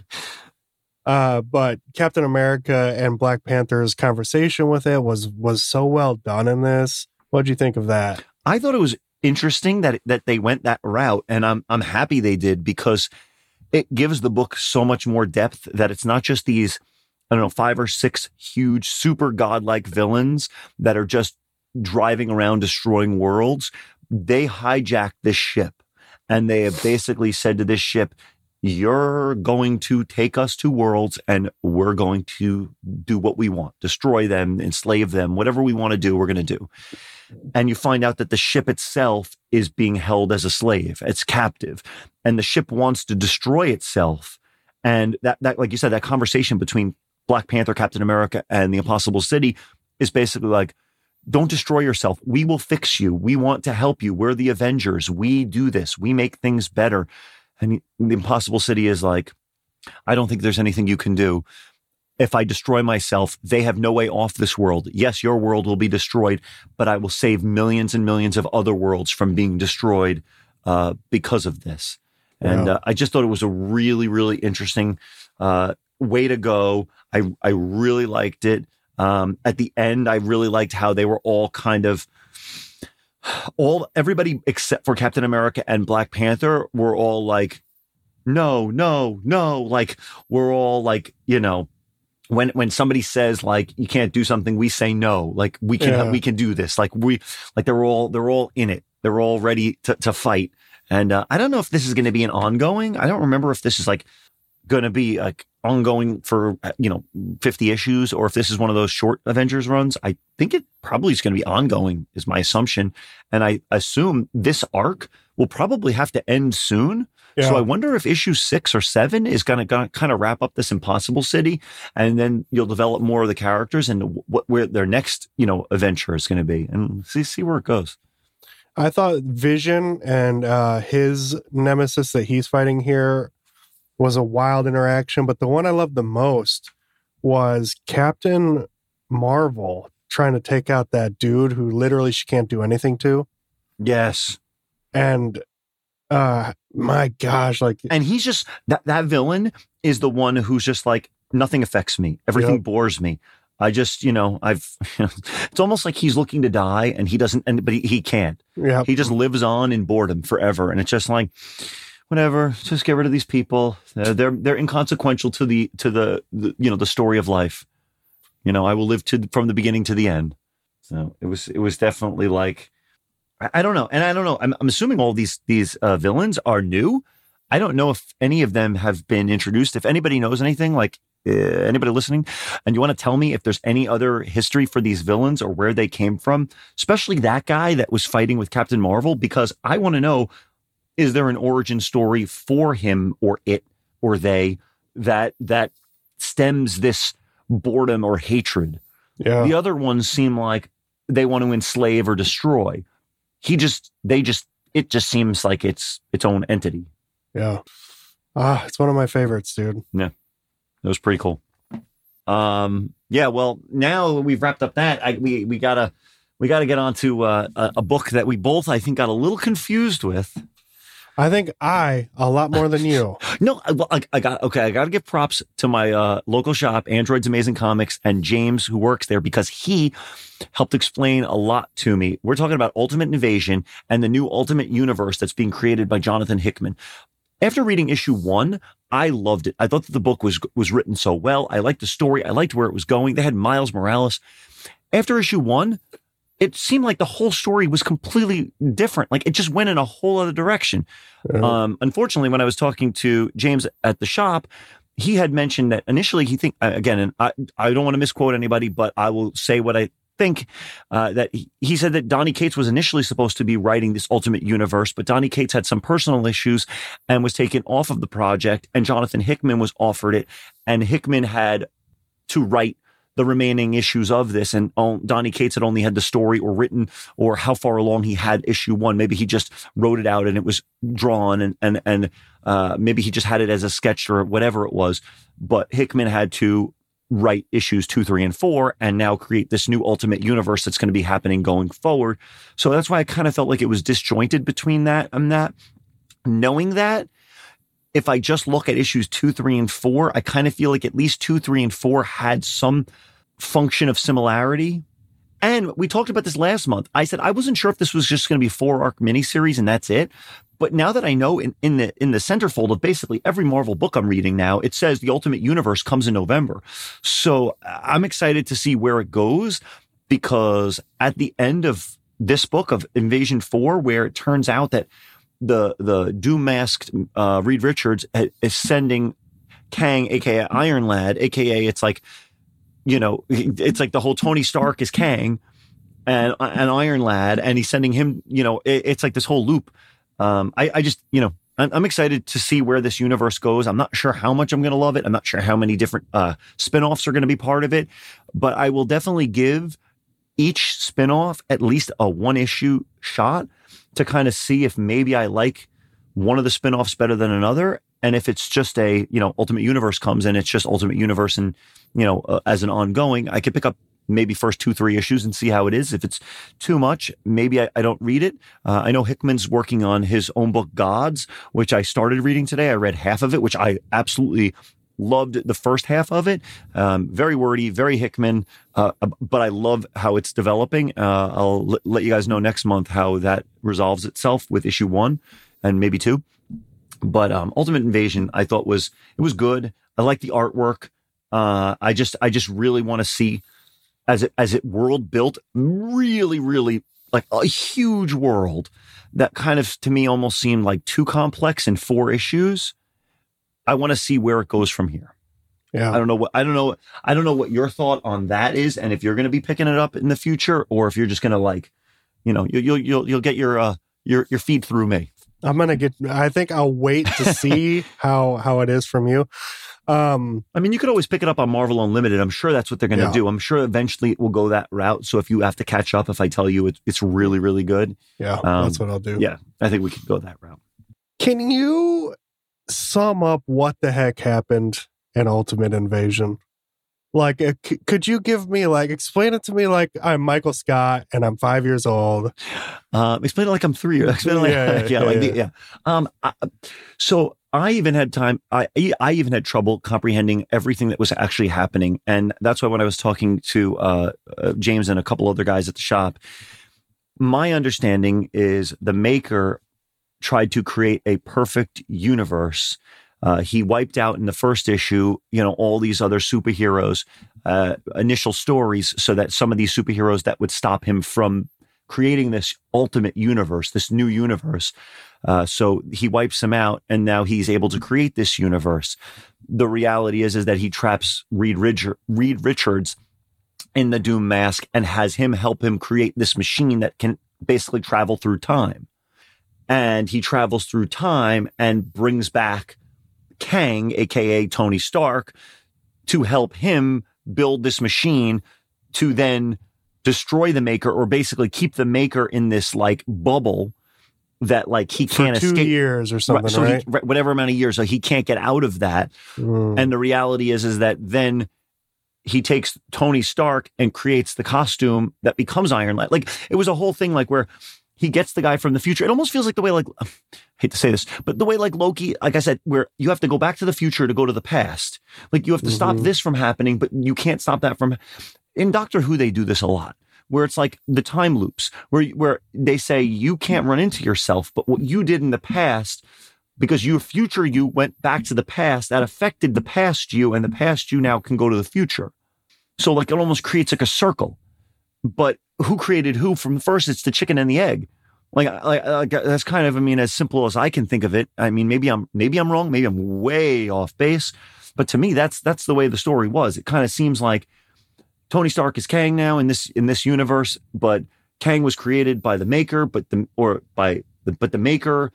Speaker 1: Uh, but Captain America and Black Panther's conversation with it was was so well done in this. What'd you think of that?
Speaker 2: I thought it was interesting that that they went that route, and I'm I'm happy they did because it gives the book so much more depth that it's not just these I don't know five or six huge super godlike villains that are just driving around destroying worlds. They hijacked this ship, and they have basically said to this ship. You're going to take us to worlds and we're going to do what we want, destroy them, enslave them, whatever we want to do, we're going to do and you find out that the ship itself is being held as a slave it's captive and the ship wants to destroy itself and that that like you said that conversation between black panther captain america and the impossible city is basically like don't destroy yourself. We will fix you. We want to help you. We're the avengers. We do this. We make things better. And the impossible city is like i don't think there's anything you can do. If I destroy myself, they have no way off this world. Yes, your world will be destroyed, but I will save millions and millions of other worlds from being destroyed uh, because of this. And
Speaker 1: Wow.
Speaker 2: uh, I just thought it was a really, really interesting uh, way to go. I I really liked it. Um, at the end, I really liked how they were all kind of all everybody except for Captain America and Black Panther were all like, no, no, no. Like we're all like, you know, when when somebody says like you can't do something, we say no. Like we can
Speaker 1: Yeah.
Speaker 2: we can do this. Like we like they're all they're all in it. They're all ready to to fight. And uh, I don't know if this is going to be an ongoing. I don't remember if this is like going to be like ongoing for uh, you know 50 issues or if this is one of those short Avengers runs. I think it probably is going to be ongoing is my assumption. And I assume this arc will probably have to end soon.
Speaker 1: Yeah.
Speaker 2: So I wonder if issue six or seven is going to kind of wrap up this impossible city, and then you'll develop more of the characters and what where their next you know adventure is going to be, and see see where it goes.
Speaker 1: I thought Vision and uh, his nemesis that he's fighting here was a wild interaction, but the one I loved the most was Captain Marvel trying to take out that dude who literally she can't do anything to.
Speaker 2: Yes,
Speaker 1: And uh my gosh, like
Speaker 2: and he's just that that villain is the one who's just like nothing affects me, everything
Speaker 1: Yep.
Speaker 2: bores me. I just you know I've <laughs> it's almost like he's looking to die and he doesn't, and but he, he can't.
Speaker 1: yeah,
Speaker 2: He just lives on in boredom forever, and it's just like whatever. Just get rid of these people. Uh, they're they're inconsequential to the to the, the you know the story of life. You know, I will live to from the beginning to the end. So it was it was definitely like I, I don't know, and I don't know. I'm, I'm assuming all these these uh, villains are new. I don't know if any of them have been introduced. If anybody knows anything, like uh, anybody listening, and you want to tell me if there's any other history for these villains or where they came from, especially that guy that was fighting with Captain Marvel, because I want to know is there an origin story for him or it or they that that stems this boredom or hatred.
Speaker 1: Yeah.
Speaker 2: The other ones seem like they want to enslave or destroy. He just, they just, it just seems like it's its own entity.
Speaker 1: Yeah. Ah, it's one of my favorites, dude. Yeah.
Speaker 2: That was pretty cool. Um, yeah. Well, now we've wrapped up that. I, we we gotta we gotta get on to uh, a, a book that we both I think got a little confused with.
Speaker 1: I think I a lot more than you. <laughs>
Speaker 2: No, I, well, I, I got okay. I got to give props to my uh, local shop, Android's Amazing Comics, and James who works there because he helped explain a lot to me. We're talking about Ultimate Invasion and the new Ultimate Universe that's being created by Jonathan Hickman. After reading issue one, I loved it. I thought that the book was was written so well. I liked the story. I liked where it was going. They had Miles Morales. After issue one, it seemed like the whole story was completely different. Like it just went in a whole other direction.
Speaker 1: Yeah.
Speaker 2: Um, unfortunately, when I was talking to James at the shop, he had mentioned that initially he think again, and I I don't want to misquote anybody, but I will say what I think uh, that he, he said that Donny Cates was initially supposed to be writing this Ultimate Universe, but Donny Cates had some personal issues and was taken off of the project, and Jonathan Hickman was offered it, and Hickman had to write the remaining issues of this. And Donny Cates had only had the story or written or how far along he had issue one. Maybe he just wrote it out and it was drawn and, and, and, uh, maybe he just had it as a sketch or whatever it was. But Hickman had to write issues two, three, and four, and now create this new ultimate universe that's going to be happening going forward. So that's why I kind of felt like it was disjointed between that and that. Knowing that, if I just look at issues two, three, and four, I kind of feel like at least two, three, and four had some function of similarity. And we talked about this last month. I said I wasn't sure if this was just going to be four arc miniseries and that's it. But now that I know in, in the in the centerfold of basically every Marvel book I'm reading now, it says the Ultimate Universe comes in November. So I'm excited to see where it goes because at the end of this book of Invasion 4, where it turns out that the the doom masked uh, Reed Richards is sending Kang, aka Iron Lad, aka it's like, you know, it's like the whole Tony Stark is Kang and an Iron Lad, and he's sending him, you know, it, it's like this whole loop. Um, I, I just, you know, I'm, I'm excited to see where this universe goes. I'm not sure how much I'm going to love it. I'm not sure how many different uh, spinoffs are going to be part of it, but I will definitely give each spinoff at least a one issue shot to kind of see if maybe I like one of the spinoffs better than another. And if it's just a, you know, Ultimate Universe comes and it's just Ultimate Universe and, you know, uh, as an ongoing, I could pick up maybe first two, three issues and see how it is. If it's too much, maybe I, I don't read it. Uh, I know Hickman's working on his own book, Gods, which I started reading today. I read half of it, which I absolutely loved the first half of it. Um, very wordy, very Hickman, uh, but I love how it's developing. Uh, I'll l- let you guys know next month how that resolves itself with issue one and maybe two. But um, Ultimate Invasion, I thought was it was good. I like the artwork. Uh, I just I just really want to see as it as it world built really really like a huge world that kind of to me almost seemed like too complex in four issues. I want to see where it goes from here.
Speaker 1: Yeah.
Speaker 2: I don't know what I don't know I don't know what your thought on that is, and if you're going to be picking it up in the future, or if you're just going to like, you know, you, you'll you'll you'll get your uh your your feed through me.
Speaker 1: I'm gonna get. I think I'll wait to see <laughs> how how it is from you. Um,
Speaker 2: I mean, you could always pick it up on Marvel Unlimited. I'm sure that's what they're going to
Speaker 1: Yeah.
Speaker 2: do. I'm sure eventually it will go that route. So if you have to catch up, if I tell you it, it's really really good,
Speaker 1: yeah,
Speaker 2: Um,
Speaker 1: that's what I'll do.
Speaker 2: yeah, I think we could go that route.
Speaker 1: Can you sum up what the heck happened in Ultimate Invasion? Like, uh, could you give me like explain it to me like I'm Michael Scott and I'm five years old?
Speaker 2: Uh, explain it like I'm three. Explain it like,
Speaker 1: Yeah,
Speaker 2: yeah, <laughs>
Speaker 1: yeah,
Speaker 2: like
Speaker 1: yeah.
Speaker 2: The, yeah. Um, I, so I even had time. I I even had trouble comprehending everything that was actually happening, and that's why when I was talking to uh, uh, James and a couple other guys at the shop, my understanding is the maker tried to create a perfect universe. Uh, he wiped out in the first issue, you know, all these other superheroes, uh, initial stories, so that some of these superheroes that would stop him from creating this ultimate universe, this new universe. Uh, so he wipes them out, and now he's able to create this universe. The reality is, is that he traps Reed, Reed Richards in the Doom mask and has him help him create this machine that can basically travel through time. And he travels through time and brings back Kang, aka Tony Stark, to help him build this machine to then destroy the maker or basically keep the maker in this like bubble that like he can't
Speaker 1: two
Speaker 2: escape
Speaker 1: years or something,
Speaker 2: Right, so
Speaker 1: right?
Speaker 2: he, whatever amount of years so he can't get out of that
Speaker 1: Mm.
Speaker 2: and the reality is is that then he takes Tony Stark and creates the costume that becomes Iron Lad. Like it was a whole thing like where he gets the guy from the future. It almost feels like the way like <sighs> I hate to say this, but the way like Loki, like I said, where you have to go back to the future to go to the past. Like you have to stop
Speaker 1: Mhm.
Speaker 2: this from happening, but you can't stop that from in Doctor Who they do this a lot. Where it's like the time loops, where where they say you can't run into yourself, but what you did in the past because your future you went back to the past that affected the past you and the past you now can go to the future so like it almost creates like a circle but who created who from first? It's the chicken and the egg. Like, like, like that's kind of i mean as simple as i can think of it. I mean maybe i'm maybe i'm wrong. Maybe i'm way off base. But to me that's that's the way the story was. It kind of seems like tony stark is kang now in this in this universe but kang was created by the maker but the or by the but the maker.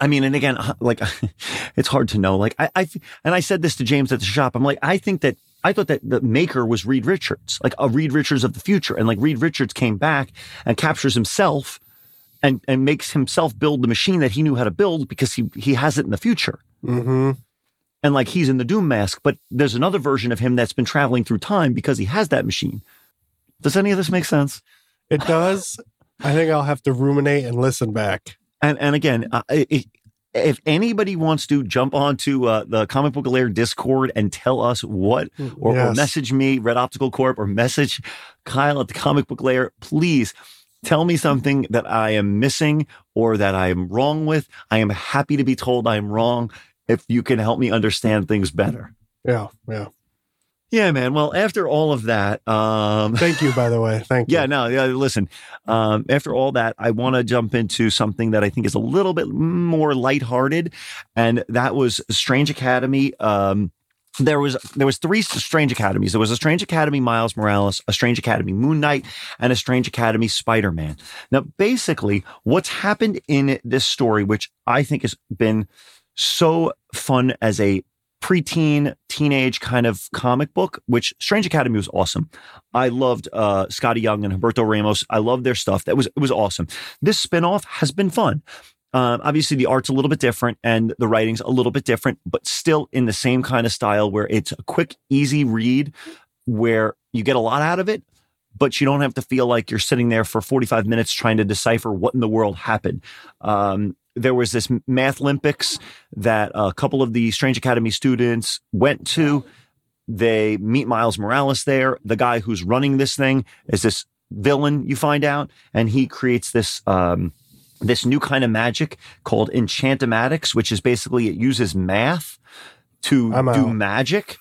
Speaker 2: I mean, and again, <laughs> like <laughs> it's hard to know. Like I, I, and I said this to James at the shop. I'm like, I think that I thought that the maker was Reed Richards, like a Reed Richards of the future, and like Reed Richards came back and captures himself, and and makes himself build the machine that he knew how to build because he he has it in the future,
Speaker 1: hmm
Speaker 2: and like he's in the Doom mask. But there's another version of him that's been traveling through time because he has that machine. Does any of this make sense?
Speaker 1: It does. I think I'll have to ruminate and listen back.
Speaker 2: And and again, uh, i- if anybody wants to jump onto uh, the Comic Book Lair Discord and tell us what, or, or message me, Red Optical Corp, or message Kyle at the Comic Book Lair please tell me something that I am missing or that I am wrong with. I am happy to be told I am wrong if you can help me understand things better.
Speaker 1: Yeah, yeah.
Speaker 2: Yeah, man. Well, after all of that, um, <laughs>
Speaker 1: Thank you, by the way. Thank you.
Speaker 2: yeah, no, yeah, listen. Um, after all that, I want to jump into something that I think is a little bit more lighthearted, and that was Strange Academy. Um, there was there was three Strange Academies. There was a Strange Academy Miles Morales, a Strange Academy Moon Knight, and a Strange Academy Spider Man. Now, basically, what's happened in this story, which I think has been so fun as a preteen, teenage kind of comic book, which Strange Academy was awesome. I loved uh, Skottie Young and Humberto Ramos. I loved their stuff. That was it was awesome. This spinoff has been fun. Um, obviously, the art's a little bit different and the writing's a little bit different, but still in the same kind of style where it's a quick, easy read where you get a lot out of it, but you don't have to feel like you're sitting there for 45 minutes trying to decipher what in the world happened. Um, there was this math Olympics that a couple of the Strange Academy students went to. They meet Miles Morales there. The guy who's running this thing is this villain, you find out, and he creates this um, this new kind of magic called Enchantomatics, which is basically it uses math to
Speaker 1: I'm
Speaker 2: do
Speaker 1: out.
Speaker 2: magic.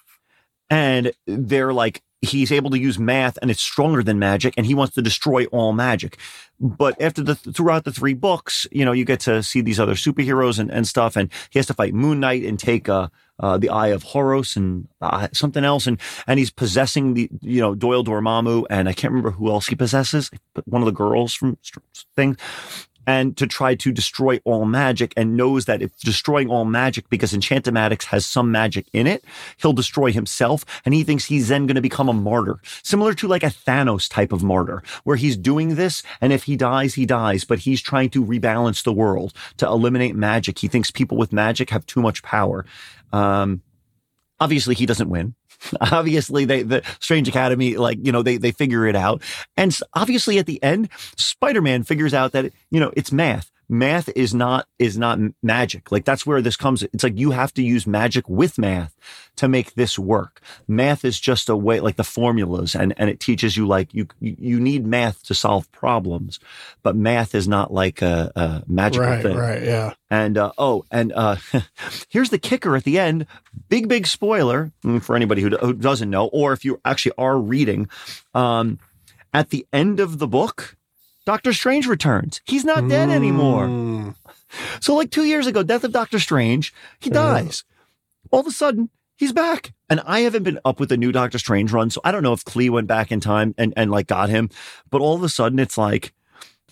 Speaker 2: And they're like, he's able to use math and it's stronger than magic and he wants to destroy all magic. But after the, throughout the three books, you know, you get to see these other superheroes and, and stuff. And he has to fight Moon Knight and take, uh, uh, the Eye of Horus and uh, something else. And, and he's possessing the, you know, Doyle Dormammu. And I can't remember who else he possesses, but one of the girls from things and to try to destroy all magic and knows that if destroying all magic because Enchantomatics has some magic in it, he'll destroy himself and he thinks he's then going to become a martyr, similar to like a Thanos type of martyr where he's doing this and if he dies, he dies, but he's trying to rebalance the world to eliminate magic. He thinks people with magic have too much power. Um, obviously he doesn't win. <laughs> obviously they, the Strange Academy, like, you know, they, they figure it out. And obviously at the end, Spider-Man figures out that, you know, it's math. Math is not, is not magic. Like that's where this comes. It's like you have to use magic with math to make this work. Math is just a way, like the formulas and, and it teaches you like you, you need math to solve problems, but math is not like a, a magical
Speaker 1: Right,
Speaker 2: thing.
Speaker 1: right. Yeah.
Speaker 2: And uh, oh, and uh, <laughs> here's the kicker at the end. Big, big spoiler mm, for anybody who, who doesn't know, or if you actually are reading. Um, at the end of the book, Doctor Strange returns. He's not dead anymore.
Speaker 1: Mm.
Speaker 2: So, like two years ago, Death of Doctor Strange, he dies. All of a sudden, he's back. And I haven't been up with the new Doctor Strange run, so I don't know if Clea went back in time and, and like got him. But all of a sudden, it's like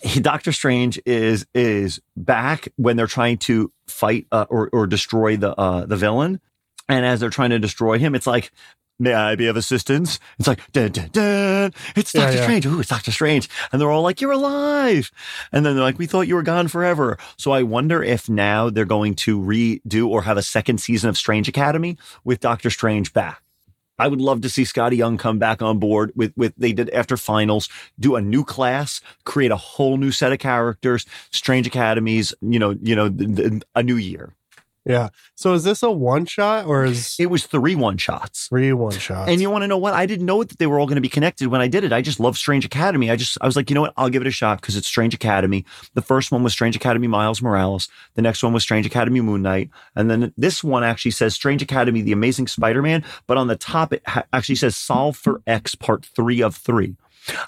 Speaker 2: he- Doctor Strange is is back when they're trying to fight uh, or or destroy the uh, the villain. And as they're trying to destroy him, it's like may I be of assistance? It's like, dun, dun, dun. it's
Speaker 1: Yeah,
Speaker 2: Doctor
Speaker 1: yeah.
Speaker 2: Strange. Ooh, it's Doctor Strange. And they're all like, you're alive. And then they're like, we thought you were gone forever. So I wonder if now they're going to redo or have a second season of Strange Academy with Doctor Strange back. I would love to see Skottie Young come back on board with, with, they did after finals, do a new class, create a whole new set of characters, Strange Academies, you know, you know, th- th- a new year.
Speaker 1: Yeah. So is this a one shot or is
Speaker 2: It was three one shots.
Speaker 1: three one shots?
Speaker 2: And you want to know what? I didn't know that they were all going to be connected when I did it. I just love Strange Academy. I just, I was like, you know what? I'll give it a shot because it's Strange Academy. The first one was Strange Academy Miles Morales. The next one was Strange Academy Moon Knight. And then this one actually says Strange Academy The Amazing Spider Man. But on the top, it ha- actually says Solve for X Part 3 of 3.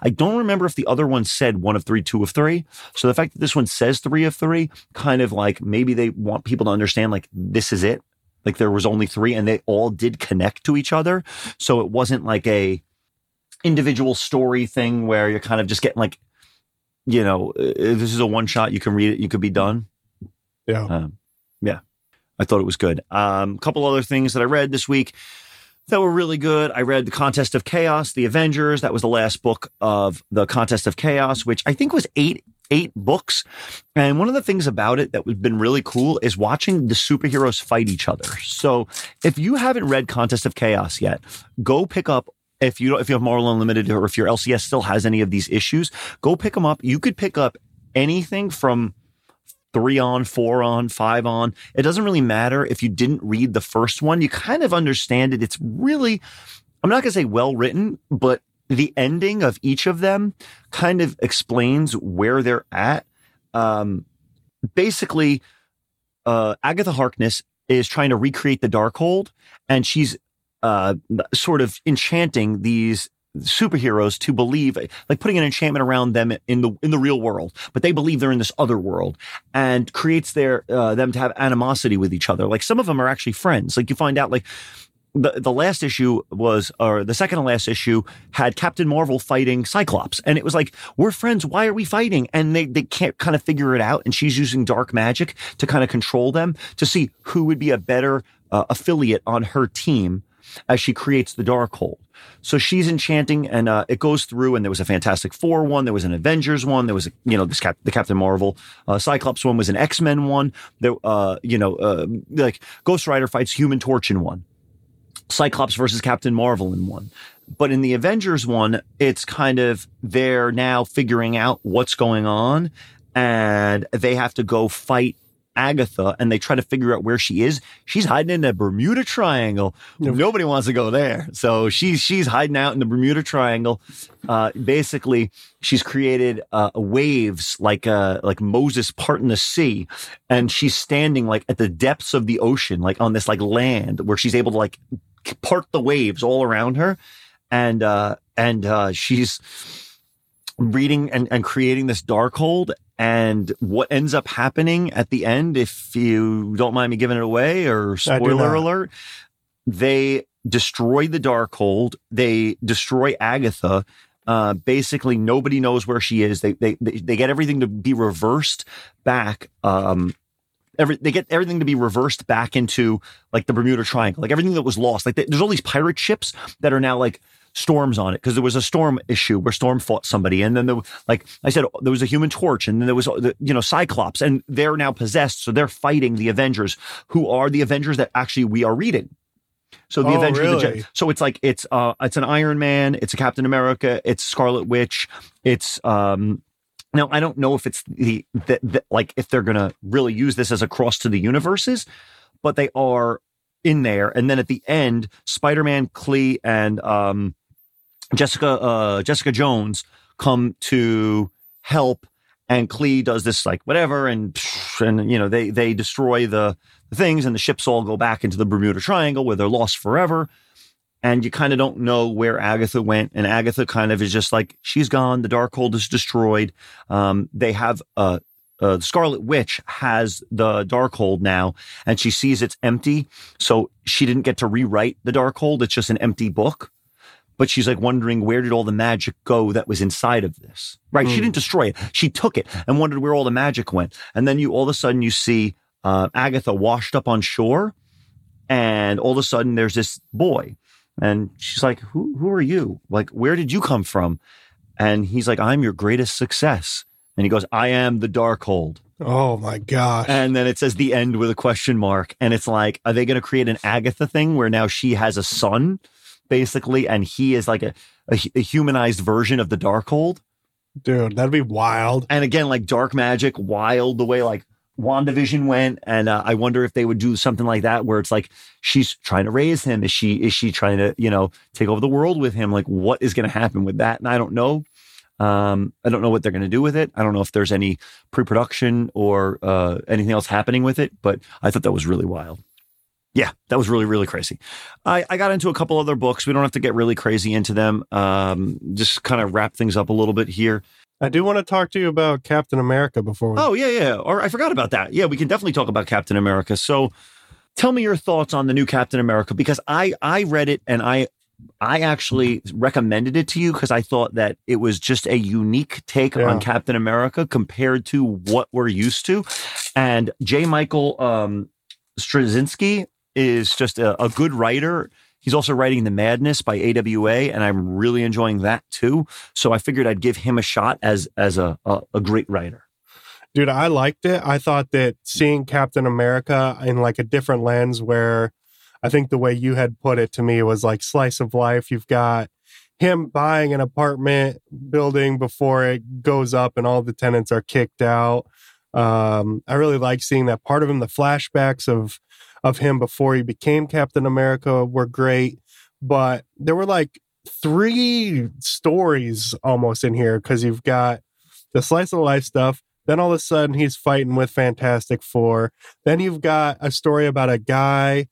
Speaker 2: I don't remember if the other one said one of three, two of three. So the fact that this one says three of three, kind of like maybe they want people to understand like this is it. Like there was only three and they all did connect to each other. So it wasn't like a individual story thing where you're kind of just getting like, you know, uh, this is a one shot. You can read it. You could be done.
Speaker 1: yeah.
Speaker 2: Um, yeah, I thought it was good. Um, a couple other things that I read this week that were really good. I read The Contest of Chaos, The Avengers. That was the last book of The Contest of Chaos, which I think was eight eight books. And one of the things about it that has been really cool is watching the superheroes fight each other. So if you haven't read Contest of Chaos yet, go pick up if you if you have Marvel Unlimited or if your LCS still has any of these issues, go pick them up. You could pick up anything from three on, four on, five on. It doesn't really matter if you didn't read the first one. You kind of understand it. It's really, I'm not going to say well written, but the ending of each of them kind of explains where they're at. Um, basically, uh, Agatha Harkness is trying to recreate the Darkhold, and she's uh, sort of enchanting these superheroes to believe like putting an enchantment around them in the in the real world but they believe they're in this other world and creates their uh, them to have animosity with each other like some of them are actually friends like you find out like the, the last issue was, or the second to last issue had Captain Marvel fighting Cyclops. And it was like, we're friends. Why are we fighting? And they, they can't kind of figure it out. And she's using dark magic to kind of control them to see who would be a better uh, affiliate on her team as she creates the dark Darkhold. So she's enchanting, and uh, it goes through. And there was a Fantastic Four one, there was an Avengers one, there was a, you know this Cap- the Captain Marvel, uh, Cyclops one was an X Men one. There, uh, you know, uh, like Ghost Rider fights Human Torch in one. Cyclops versus Captain Marvel in one. But in the Avengers one, it's kind of they're now figuring out what's going on and they have to go fight Agatha and they try to figure out where she is. She's hiding in the Bermuda Triangle. Nobody wants to go there. So she's she's hiding out in the Bermuda Triangle. Uh, basically, she's created uh, waves like uh, like Moses parting the sea, and she's standing like at the depths of the ocean, like on this like land where she's able to like part the waves all around her, and uh, and uh, she's reading and, and creating this dark hold and what ends up happening at the end if you don't mind me giving it away or spoiler alert they destroy the dark hold they destroy agatha uh, basically nobody knows where she is they, they they they get everything to be reversed back um every they get everything to be reversed back into like the Bermuda Triangle, like everything that was lost. Like there's all these pirate ships that are now like storms on it because there was a storm issue where storm fought somebody and then there, like i said there was a human torch and then there was the, you know cyclops and they're now possessed so they're fighting the avengers who are the avengers that actually we are reading so the
Speaker 1: Oh,
Speaker 2: avengers the
Speaker 1: really?
Speaker 2: Gen- so it's like it's uh it's an iron man it's a captain america it's scarlet witch it's um now I don't know if it's the, the, the like if they're gonna really use this as a cross to the universes, but they are in there. And then at the end, Spider-Man, Clea, and um, Jessica uh, Jessica Jones come to help, and Clea does this like whatever, and and you know they they destroy the, the things, and the ships all go back into the Bermuda Triangle where they're lost forever. And you kind of don't know where Agatha went, and Agatha kind of is just like she's gone. The Darkhold is destroyed. Um, they have uh, uh, Scarlet Witch has the Darkhold now, and she sees it's empty. So she didn't get to rewrite the Darkhold. It's just an empty book. But she's like wondering where did all the magic go that was inside of this? Right? She
Speaker 1: Hmm.
Speaker 2: didn't destroy it. She took it and wondered where all the magic went. And then you all of a sudden you see uh, Agatha washed up on shore, and all of a sudden there's this boy. And she's like, who, who are you? Like, where did you come from? And he's like, I'm your greatest success. And he goes, I am the Darkhold.
Speaker 1: Oh my gosh.
Speaker 2: And then it says the end with a question mark. And it's like, are they going to create an Agatha thing where now she has a son, basically, and he is like a, a, a humanized version of the Darkhold?
Speaker 1: Dude, that'd be wild.
Speaker 2: And again, like dark magic, wild, the way like WandaVision went. And uh, I wonder if they would do something like that where it's like she's trying to raise him. Is she, is she trying to, you know, take over the world with him? Like, what is going to happen with that? And I don't know. Um, I don't know what they're going to do with it. I don't know if there's any pre-production or uh, anything else happening with it, but I thought that was really wild. Yeah, that was really, really crazy. I, I got into a couple other books. We don't have to get really crazy into them. Um, just kind of wrap things up a little bit here.
Speaker 1: I do want to talk to you about Captain America before we.
Speaker 2: Oh, yeah, yeah. Or I forgot about that. Yeah, we can definitely talk about Captain America. So tell me your thoughts on the new Captain America because I I read it and I I actually recommended it to you because I thought that it was just a unique take
Speaker 1: Yeah.
Speaker 2: on Captain America compared to what we're used to. And J. Michael um, Straczynski is just a, a good writer. He's also writing The Madness by AWA, and I'm really enjoying that too. So I figured I'd give him a shot as as a, a, a great writer.
Speaker 1: Dude, I liked it. I thought that seeing Captain America in like a different lens where I think the way you had put it to me was like slice of life. You've got him buying an apartment building before it goes up and all the tenants are kicked out. Um, I really like seeing that part of him. The flashbacks of of him before he became Captain America were great, but there were like three stories almost in here because you've got the slice of life stuff. Then all of a sudden he's fighting with Fantastic Four. Then you've got a story about a guy,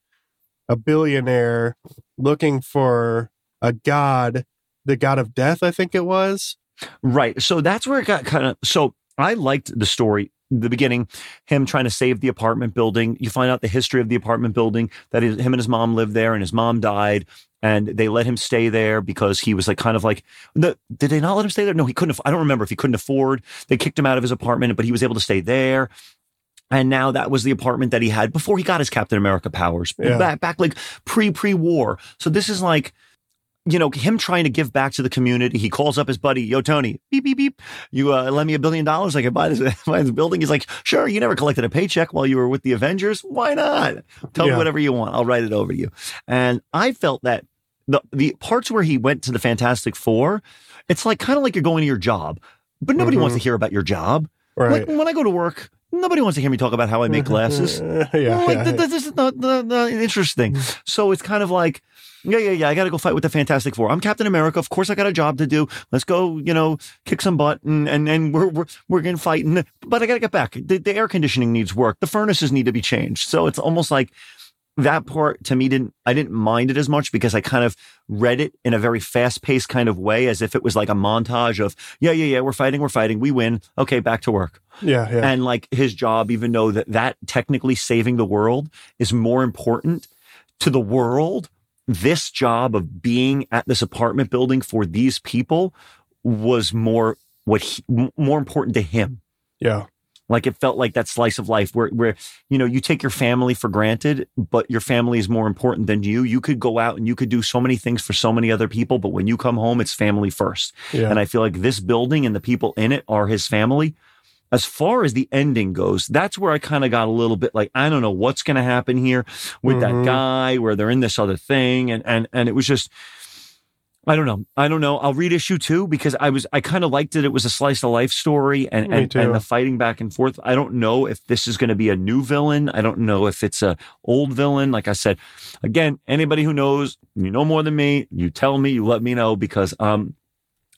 Speaker 1: a billionaire, looking for a god, the god of death, I think it was.
Speaker 2: Right. So that's where it got kind of. So I liked the story, the beginning, him trying to save the apartment building. You find out the history of the apartment building that his, him and his mom lived there, and his mom died, and they let him stay there because he was like kind of like. The, did they not let him stay there? No, he couldn't. I don't remember if he couldn't afford. They kicked him out of his apartment, but he was able to stay there. And now that was the apartment that he had before he got his Captain America powers
Speaker 1: Yeah.
Speaker 2: back back like pre pre war. So this is like you know, him trying to give back to the community. He calls up his buddy, Yo, Tony, beep, beep, beep. You uh, lend me a billion dollars. I can buy this, <laughs> buy this building. He's like, sure, you never collected a paycheck while you were with the Avengers. Why not? Tell me whatever you want. I'll write it over to you. And I felt that the, the parts where he went to the Fantastic Four, it's like kind of like you're going to your job, but nobody
Speaker 1: Mhm.
Speaker 2: wants to hear about your job.
Speaker 1: Right.
Speaker 2: Like when I go to work, nobody wants to hear me talk about how I make glasses. <laughs>
Speaker 1: yeah.
Speaker 2: Like,
Speaker 1: yeah.
Speaker 2: th- th- this is not, not, not interesting. So it's kind of like, yeah, yeah, yeah. I got to go fight with the Fantastic Four. I'm Captain America. Of course, I got a job to do. Let's go, you know, kick some butt and and, and we're we're we're gonna fight. And but I got to get back. The, the air conditioning needs work. The furnaces need to be changed. So it's almost like that part to me didn't I didn't mind it as much because I kind of read it in a very fast paced kind of way, as if it was like a montage of yeah, yeah, yeah. We're fighting. We're fighting. We win. Okay, back to work
Speaker 1: yeah, yeah.
Speaker 2: and like his job even though that that technically saving the world is more important to the world this job of being at this apartment building for these people was more what he, more important to him
Speaker 1: yeah.
Speaker 2: like it felt like that slice of life where where you know you take your family for granted but your family is more important than you you could go out and you could do so many things for so many other people but when you come home it's family first
Speaker 1: Yeah.
Speaker 2: and I feel like this building and the people in it are his family. As far as the ending goes, that's where I kind of got a little bit like, I don't know what's going to happen here with
Speaker 1: Mhm.
Speaker 2: that guy, where they're in this other thing. And, and, and it was just, I don't know. I don't know. I'll read issue two because I was, I kind of liked it. It was a slice of life story and, and, and the fighting back and forth. I don't know if this is going to be a new villain. I don't know if it's a old villain. Like I said, again, anybody who knows, you know more than me, you tell me, you let me know because, um,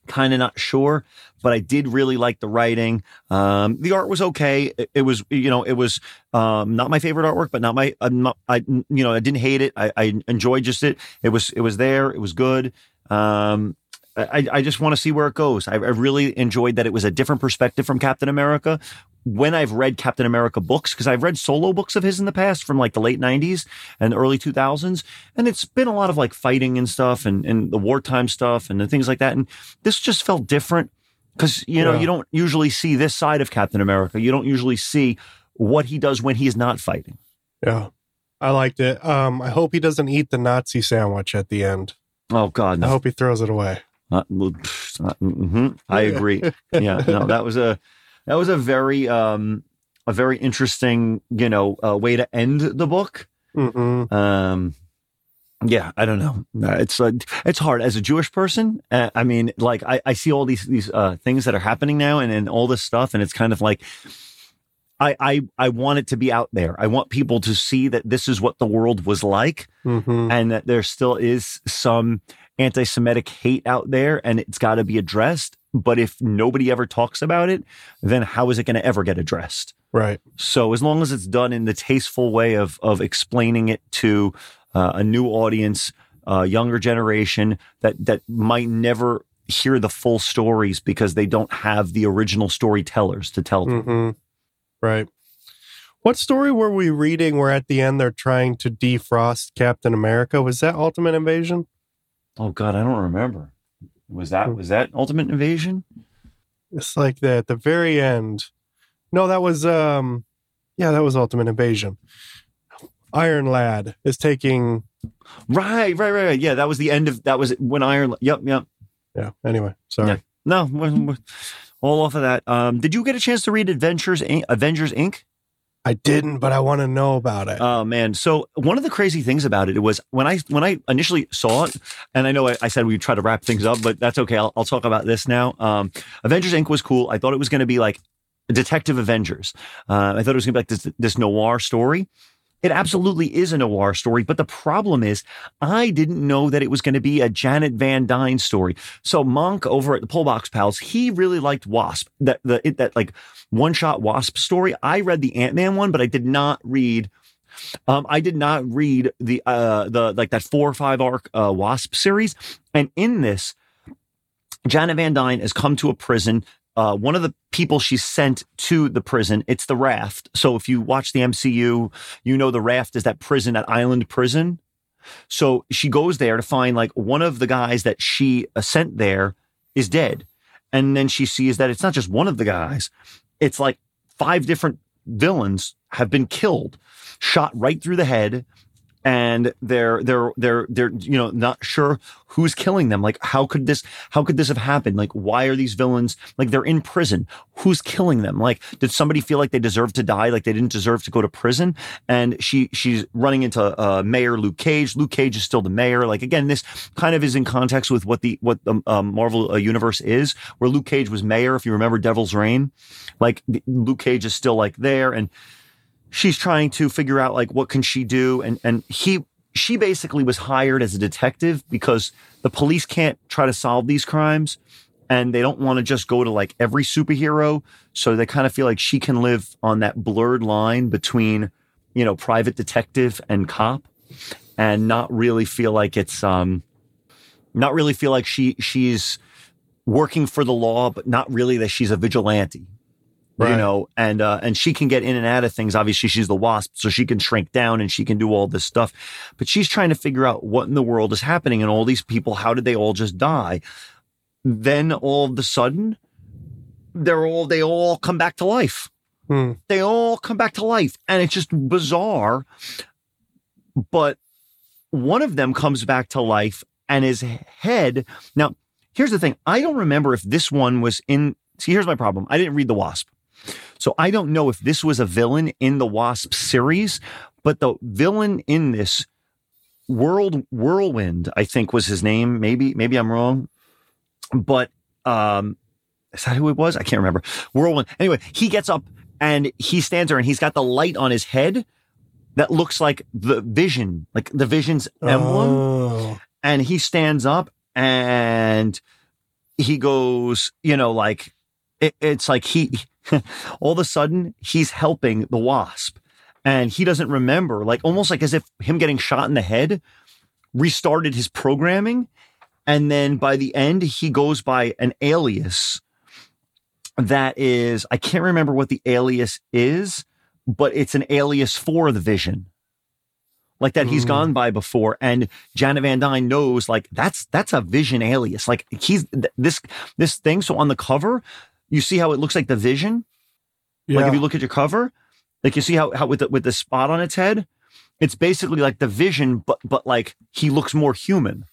Speaker 2: kind of not sure, but I did really like the writing. Um, the art was okay. It, it was, you know, it was um, not my favorite artwork, but not my, not, I, you know, I didn't hate it. I, I enjoyed just it. It was, it was there. It was good. Um, I, I just want to see where it goes. I, I really enjoyed that it was a different perspective from Captain America. When I've read Captain America books, because I've read solo books of his in the past from like the late 90s and early 2000s, and it's been a lot of like fighting and stuff and, and the wartime stuff and the things like that. And this just felt different because, you know,
Speaker 1: Yeah.
Speaker 2: you don't usually see this side of Captain America. You don't usually see what he does when he's not fighting.
Speaker 1: yeah. I liked it. Um, I hope he doesn't eat the Nazi sandwich at the end.
Speaker 2: Oh God,
Speaker 1: I hope he throws it away.
Speaker 2: Uh, uh, mhm. I agree. <laughs> yeah, no, that was a that was a very um a very interesting you know uh, way to end the book.
Speaker 1: hmm
Speaker 2: Um, yeah, I don't know. Uh, It's uh, it's hard as a Jewish person. Uh, I mean, like I, I see all these these uh, things that are happening now, and and all this stuff, and it's kind of like. I, I I want it to be out there. I want people to see that this is what the world was like,
Speaker 1: hmm
Speaker 2: and that there still is some anti-Semitic hate out there, and it's got to be addressed. But if nobody ever talks about it, then how is it going to ever get addressed?
Speaker 1: Right.
Speaker 2: So as long as it's done in the tasteful way of of explaining it to uh, a new audience, a younger generation that that might never hear the full stories because they don't have the original storytellers to tell them.
Speaker 1: hmm Right. What story were we reading where at the end they're trying to defrost Captain America? Was that Ultimate Invasion?
Speaker 2: Oh God, I don't remember. Was that was that Ultimate Invasion?
Speaker 1: It's like that at the very end. No, that was um yeah, that was Ultimate Invasion. Iron Lad is taking
Speaker 2: Right, right, right, right. Yeah, that was the end of that was when Iron. Yep, yep.
Speaker 1: yeah, anyway, sorry.
Speaker 2: Yeah. No, <laughs> we're- we're all off of that. Um, did you get a chance to read Adventures Inc? Avengers Inc?
Speaker 1: I didn't, but I want to know about it.
Speaker 2: Oh man! So one of the crazy things about it was when I when I initially saw it, and I know I, I said we'd try to wrap things up, but that's okay. I'll, I'll talk about this now. Um, Avengers Inc. was cool. I thought it was going to be like Detective Avengers. Uh, I thought it was going to be like this, this noir story. It absolutely is a noir story, but the problem is I didn't know that it was going to be a Janet Van Dyne story. So Monk over at the Pullbox Pals, he really liked Wasp, that the it, that like one shot Wasp story. I read the Ant Man one, but I did not read. Um, I did not read the uh the like that four or five arc uh, Wasp series, and in this, Janet Van Dyne has come to a prison. Uh, one of the people she sent to the prison, it's the Raft. So if you watch the MCU, you know the Raft is that prison, that island prison. So she goes there to find like one of the guys that she uh, sent there is dead. And then she sees that it's not just one of the guys, it's like five different villains have been killed, shot right through the head. And they're they're they're they're you know not sure who's killing them. Like how could this how could this have happened? Like why are these villains like they're in prison? Who's killing them? Like did somebody feel like they deserved to die? Like they didn't deserve to go to prison? And she she's running into uh, Mayor Luke Cage. Luke Cage is still the mayor. Like again, this kind of is in context with what the what the um, Marvel uh, universe is, where Luke Cage was mayor. If you remember Devil's Reign, like Luke Cage is still like there and she's trying to figure out like what can she do? And and he she basically was hired as a detective because the police can't try to solve these crimes and they don't want to just go to like every superhero. So they kind of feel like she can live on that blurred line between you know private detective and cop and not really feel like it's um not really feel like she she's working for the law but not really that she's a vigilante you know, and uh, and she can get in and out of things. Obviously, she's the wasp, so she can shrink down and she can do all this stuff. But she's trying to figure out what in the world is happening, and all these people, how did they all just die? Then all of a sudden, they're all they all come back to life.
Speaker 1: Hmm.
Speaker 2: They all come back to life, and it's just bizarre. But one of them comes back to life, and his head. Now, here's the thing: I don't remember if this one was in. See, here's my problem: I didn't read the Wasp. So I don't know if this was a villain in the Wasp series, but the villain in this World Whirlwind, I think was his name. Maybe, maybe I'm wrong. But um is that who it was? I can't remember. Whirlwind. Anyway, he gets up and he stands there and he's got the light on his head that looks like the vision, like the vision's emblem
Speaker 1: Oh.
Speaker 2: and he stands up and he goes, you know, like it, it's like he <laughs> all of a sudden he's helping the wasp and he doesn't remember, like almost like as if him getting shot in the head restarted his programming. And then by the end, he goes by an alias that is, I can't remember what the alias is, but it's an alias for the vision. Like that he's
Speaker 1: Hmm.
Speaker 2: gone by before. And Janet Van Dyne knows like that's that's a vision alias. Like he's th- this this thing. So on the cover, you see how it looks like the vision.
Speaker 1: Yeah.
Speaker 2: Like if you look at your cover, like you see how how with the, with the spot on its head, It's basically like the vision, but but like he looks more human.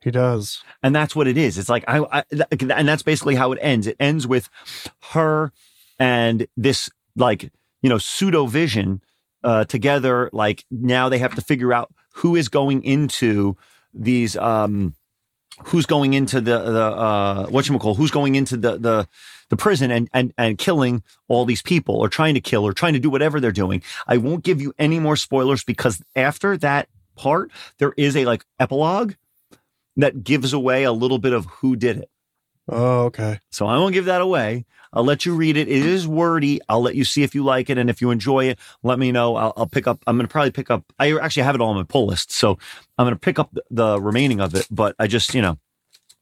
Speaker 1: He does.
Speaker 2: And that's what it is. It's like I, I and that's basically how it ends. It ends with her and this like, you know, pseudo vision uh together like now they have to figure out who is going into these um who's going into the the uh whatchamacall, who's going into the the the prison and and and killing all these people or trying to kill or trying to do whatever they're doing. I won't give you any more spoilers because after that part there is a like epilogue that gives away a little bit of who did it.
Speaker 1: Oh, okay.
Speaker 2: So I won't give that away. I'll let you read it. It is wordy. I'll let you see if you like it. And if you enjoy it, let me know. I'll, I'll pick up. I'm going to probably pick up. I actually have it all on my pull list. So I'm going to pick up the, the remaining of it. But I just, you know,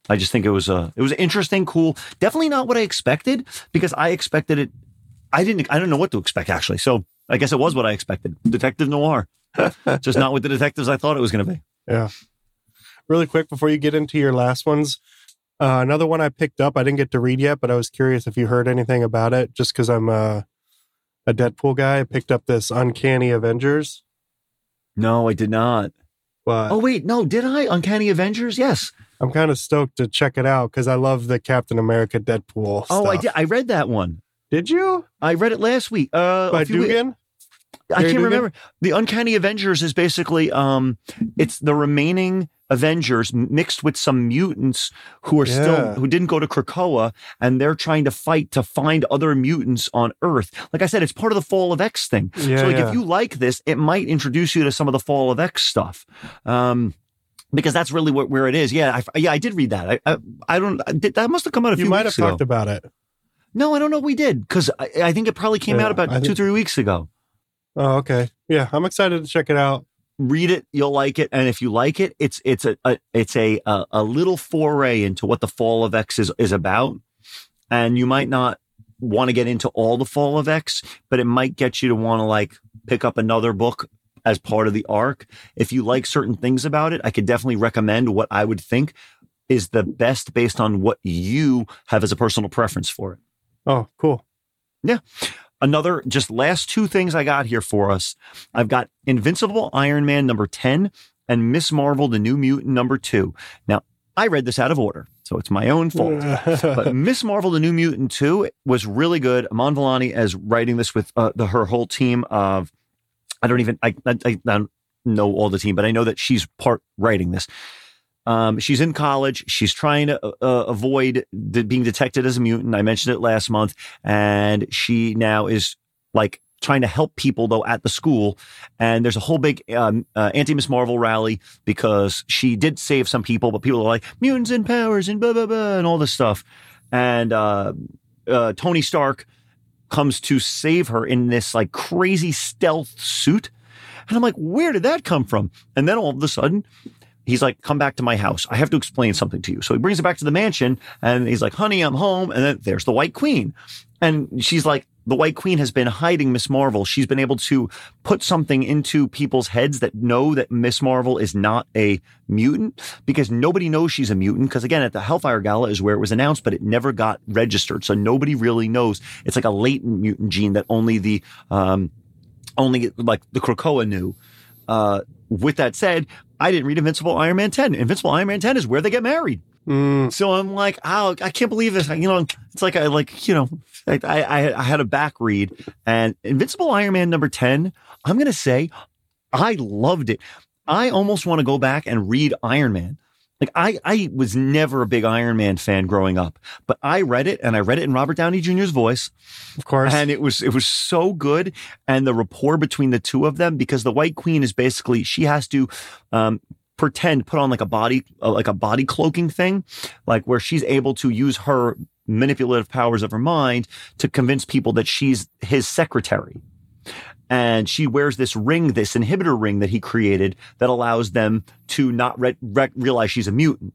Speaker 2: I just think it was a, it was interesting, cool. Definitely not what I expected because I expected it. I didn't, I don't know what to expect actually. So I guess it was what I expected. Detective noir. <laughs> just not with the detectives I thought it was going to be.
Speaker 1: Yeah. Really quick before you get into your last ones, uh, another one I picked up. I didn't get to read yet, but I was curious if you heard anything about it. Just because I'm a, a Deadpool guy, I picked up this Uncanny Avengers.
Speaker 2: No, I did not.
Speaker 1: But
Speaker 2: Oh wait, no, did I? Uncanny Avengers? Yes.
Speaker 1: I'm kind of stoked to check it out because I love the Captain America Deadpool.
Speaker 2: Oh, I did. I read that one.
Speaker 1: Did you?
Speaker 2: I read it last week. Uh,
Speaker 1: By
Speaker 2: few- I can't
Speaker 1: Duggan?
Speaker 2: remember. The Uncanny Avengers is basically um, it's the remaining Avengers mixed with some mutants who are
Speaker 1: Yeah.
Speaker 2: still who didn't go to Krakoa, and they're trying to fight to find other mutants on Earth. Like I said, it's part of the Fall of X thing.
Speaker 1: Yeah.
Speaker 2: so like
Speaker 1: yeah.
Speaker 2: if you like this, it might introduce you to some of the Fall of X stuff. Um, because that's really what, where it is. Yeah, I, yeah, I did read that. I, I, I don't. I did, that must have come out a
Speaker 1: you
Speaker 2: few You
Speaker 1: might have
Speaker 2: ago.
Speaker 1: talked about it.
Speaker 2: no, I don't know. if We did because I, I think it probably came out about
Speaker 1: I
Speaker 2: two, three weeks ago.
Speaker 1: Oh, okay. Yeah, I'm excited to check it out.
Speaker 2: Read it you'll like it and if you like it it's it's a, a it's a, a a little foray into what the fall of x is is about. And you might not want to get into all the fall of x but it might get you to want to like pick up another book as part of the arc. If you like certain things about it i could definitely recommend what i would think is the best based on what you have as a personal preference for it.
Speaker 1: Oh, cool.
Speaker 2: Another just last two things I got here for us. I've got Invincible Iron Man number 10 and Miss Marvel, the New Mutant number two. Now, I read this out of order, so it's my own fault. <laughs> but Miss Marvel, the New Mutant 2 was really good. Iman Vellani is writing this with uh, the, her whole team of, I don't even, I, I, I don't know all the team, but I know that she's part writing this. Um, she's in college. She's trying to uh, uh, avoid de- being detected as a mutant. I mentioned it last month, and she now is like trying to help people though at the school. And there's a whole big um, uh, anti Miss Marvel rally because she did save some people, but people are like mutants and powers and blah blah blah and all this stuff. And uh, uh, Tony Stark comes to save her in this like crazy stealth suit. And I'm like, where did that come from? And then all of a sudden, he's like, come back to my house. I have to explain something to you. So he brings her back to the mansion and he's like, honey, I'm home. And then there's the White Queen. And she's like, the White Queen has been hiding Miss Marvel. She's been able to put something into people's heads that know that Miss Marvel is not a mutant because nobody knows she's a mutant. Because again, at the Hellfire Gala is where it was announced, but it never got registered. So nobody really knows. It's like a latent mutant gene that only the, um, only like the Krakoa knew. Uh, with that said, I didn't read Invincible Iron Man 10. Invincible Iron Man 10 is where they get married.
Speaker 1: Mm,
Speaker 2: So I'm like, oh, I can't believe this. You know, it's like I like, you know, I, I, I had a back read and Invincible Iron Man number 10, I'm going to say I loved it. I almost want to go back and read Iron Man. Like I, I was never a big Iron Man fan growing up, but I read it and I read it in Robert Downey Jr.'s voice
Speaker 1: of course.
Speaker 2: and it was it was so good and the rapport between the two of them because the white queen is basically she has to um pretend put on like a body uh, like a body cloaking thing like where she's able to use her manipulative powers of her mind to convince people that she's his secretary and she wears this ring this inhibitor ring that he created that allows them to not re- re- realize she's a mutant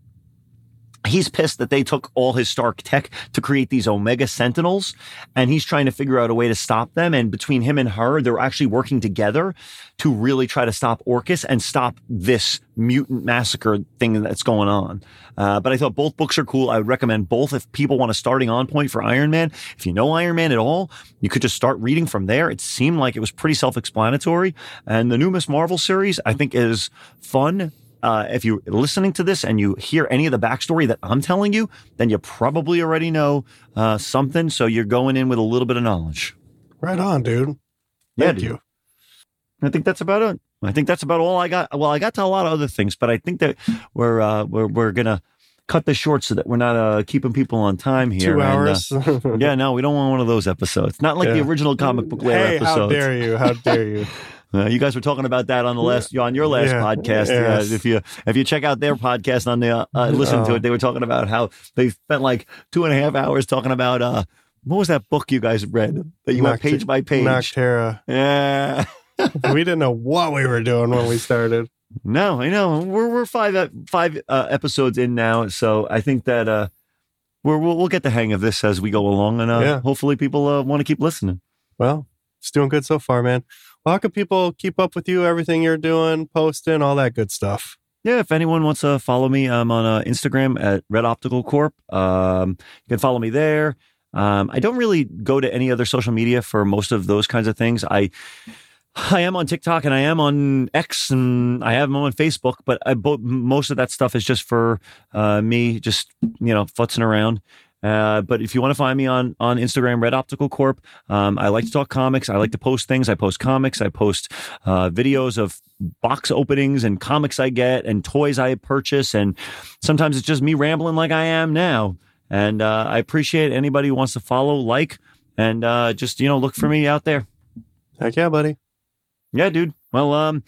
Speaker 2: he's pissed that they took all his Stark tech to create these Omega Sentinels, and he's trying to figure out a way to stop them. And between him and her, they're actually working together to really try to stop Orchis and stop this mutant massacre thing that's going on. Uh, but I thought both books are cool. I would recommend both if people want a starting on point for Iron Man. If you know Iron Man at all, you could just start reading from there. It seemed like it was pretty self-explanatory. And the new Miss Marvel series, I think, is fun uh, if you're listening to this and you hear any of the backstory that I'm telling you, then you probably already know uh, something. So you're going in with a little bit of knowledge.
Speaker 1: Right on, dude.
Speaker 2: Yeah,
Speaker 1: Thank
Speaker 2: dude.
Speaker 1: you.
Speaker 2: I think that's about it. I think that's about all I got. Well, I got to a lot of other things, but I think that we're uh, we're we're gonna cut this short so that we're not uh, keeping people on time here.
Speaker 1: Two
Speaker 2: And, uh,
Speaker 1: hours. <laughs>
Speaker 2: yeah, no, we don't want one of those episodes. Not like the original comic book lair
Speaker 1: hey, how dare you? How dare you? <laughs>
Speaker 2: Uh, you guys were talking about that on the last on your last
Speaker 1: Yeah.
Speaker 2: podcast.
Speaker 1: Yes.
Speaker 2: Uh, if you if you check out their podcast on the uh, uh, listen to it, they were talking about how they spent like two and a half hours talking about uh what was that book you guys read that you went page by page.
Speaker 1: Nocterra.
Speaker 2: Yeah. <laughs>
Speaker 1: we didn't know what we were doing when we started.
Speaker 2: No, I know. We're we're five ep- five uh, episodes in now, so I think that uh we're, we'll we'll get the hang of this as we go along, and uh,
Speaker 1: Yeah.
Speaker 2: hopefully people uh, want to keep listening.
Speaker 1: Well, it's doing good so far, man. How can people keep up with you, everything you're doing, posting, all that good stuff?
Speaker 2: Yeah, if anyone wants to follow me, I'm on uh, Instagram at Red Optical Corp. Um, you can follow me there. Um, I don't really go to any other social media for most of those kinds of things. I I am on TikTok and I am on X and I have them on Facebook, but I, most of that stuff is just for uh, me, just you know, futzing around. Uh, but if you want to find me on on Instagram, Red Optical Corp, um, I like to talk comics. I like to post things. I post comics. I post uh, videos of box openings and comics I get and toys I purchase. And sometimes it's just me rambling like I am now. And uh, I appreciate anybody who wants to follow, like, and uh, just you know look for me out there.
Speaker 1: Heck yeah, buddy.
Speaker 2: Yeah, dude. Well, um,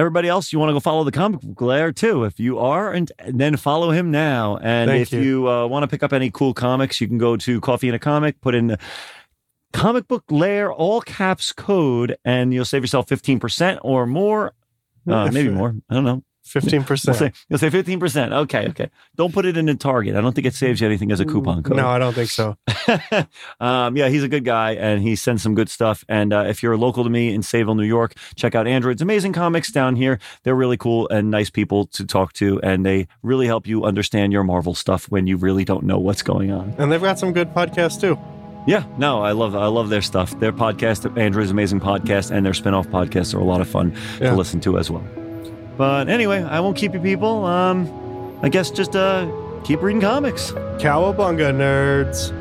Speaker 2: everybody else, you want to go follow the comic book lair too. If you are, and, and then follow him now. And
Speaker 1: Thank
Speaker 2: if
Speaker 1: you.
Speaker 2: you, uh, want to pick up any cool comics, you can go to Coffee and a Comic, put in the comic book lair all caps code, and you'll save yourself fifteen percent or more. Uh, maybe more. I don't know.
Speaker 1: Fifteen
Speaker 2: You'll
Speaker 1: percent.
Speaker 2: you'll say fifteen percent. Okay, okay. Don't put it in a Target. I don't think it saves you anything as a coupon code.
Speaker 1: No, I don't think so. <laughs>
Speaker 2: um, yeah, he's a good guy and he sends some good stuff. And uh, if you're local to me in Sayville, New York, check out Android's amazing comics down here. They're really cool and nice people to talk to, and they really help you understand your Marvel stuff when you really don't know what's going on.
Speaker 1: And they've got some good podcasts too.
Speaker 2: Yeah, no, I love I love their stuff. Their podcast, Android's amazing podcast, and their spin-off podcasts are a lot of fun
Speaker 1: Yeah.
Speaker 2: to listen to as well. But anyway, I won't keep you people. Um, I guess just uh, keep reading comics.
Speaker 1: Cowabunga nerds.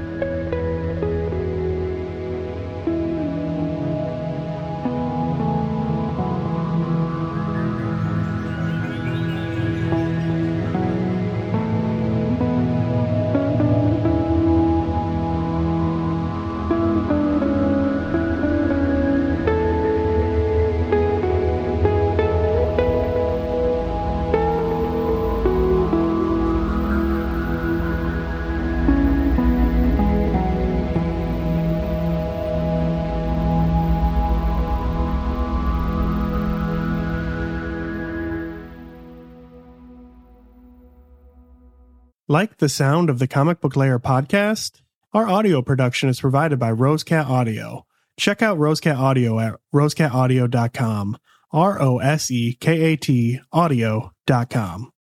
Speaker 1: Like the sound of the Comic Book Lair podcast? Our audio production is provided by Rosekat Audio. Check out Rosekat Audio at rosekataudio.com. R O S E K A T audio.com.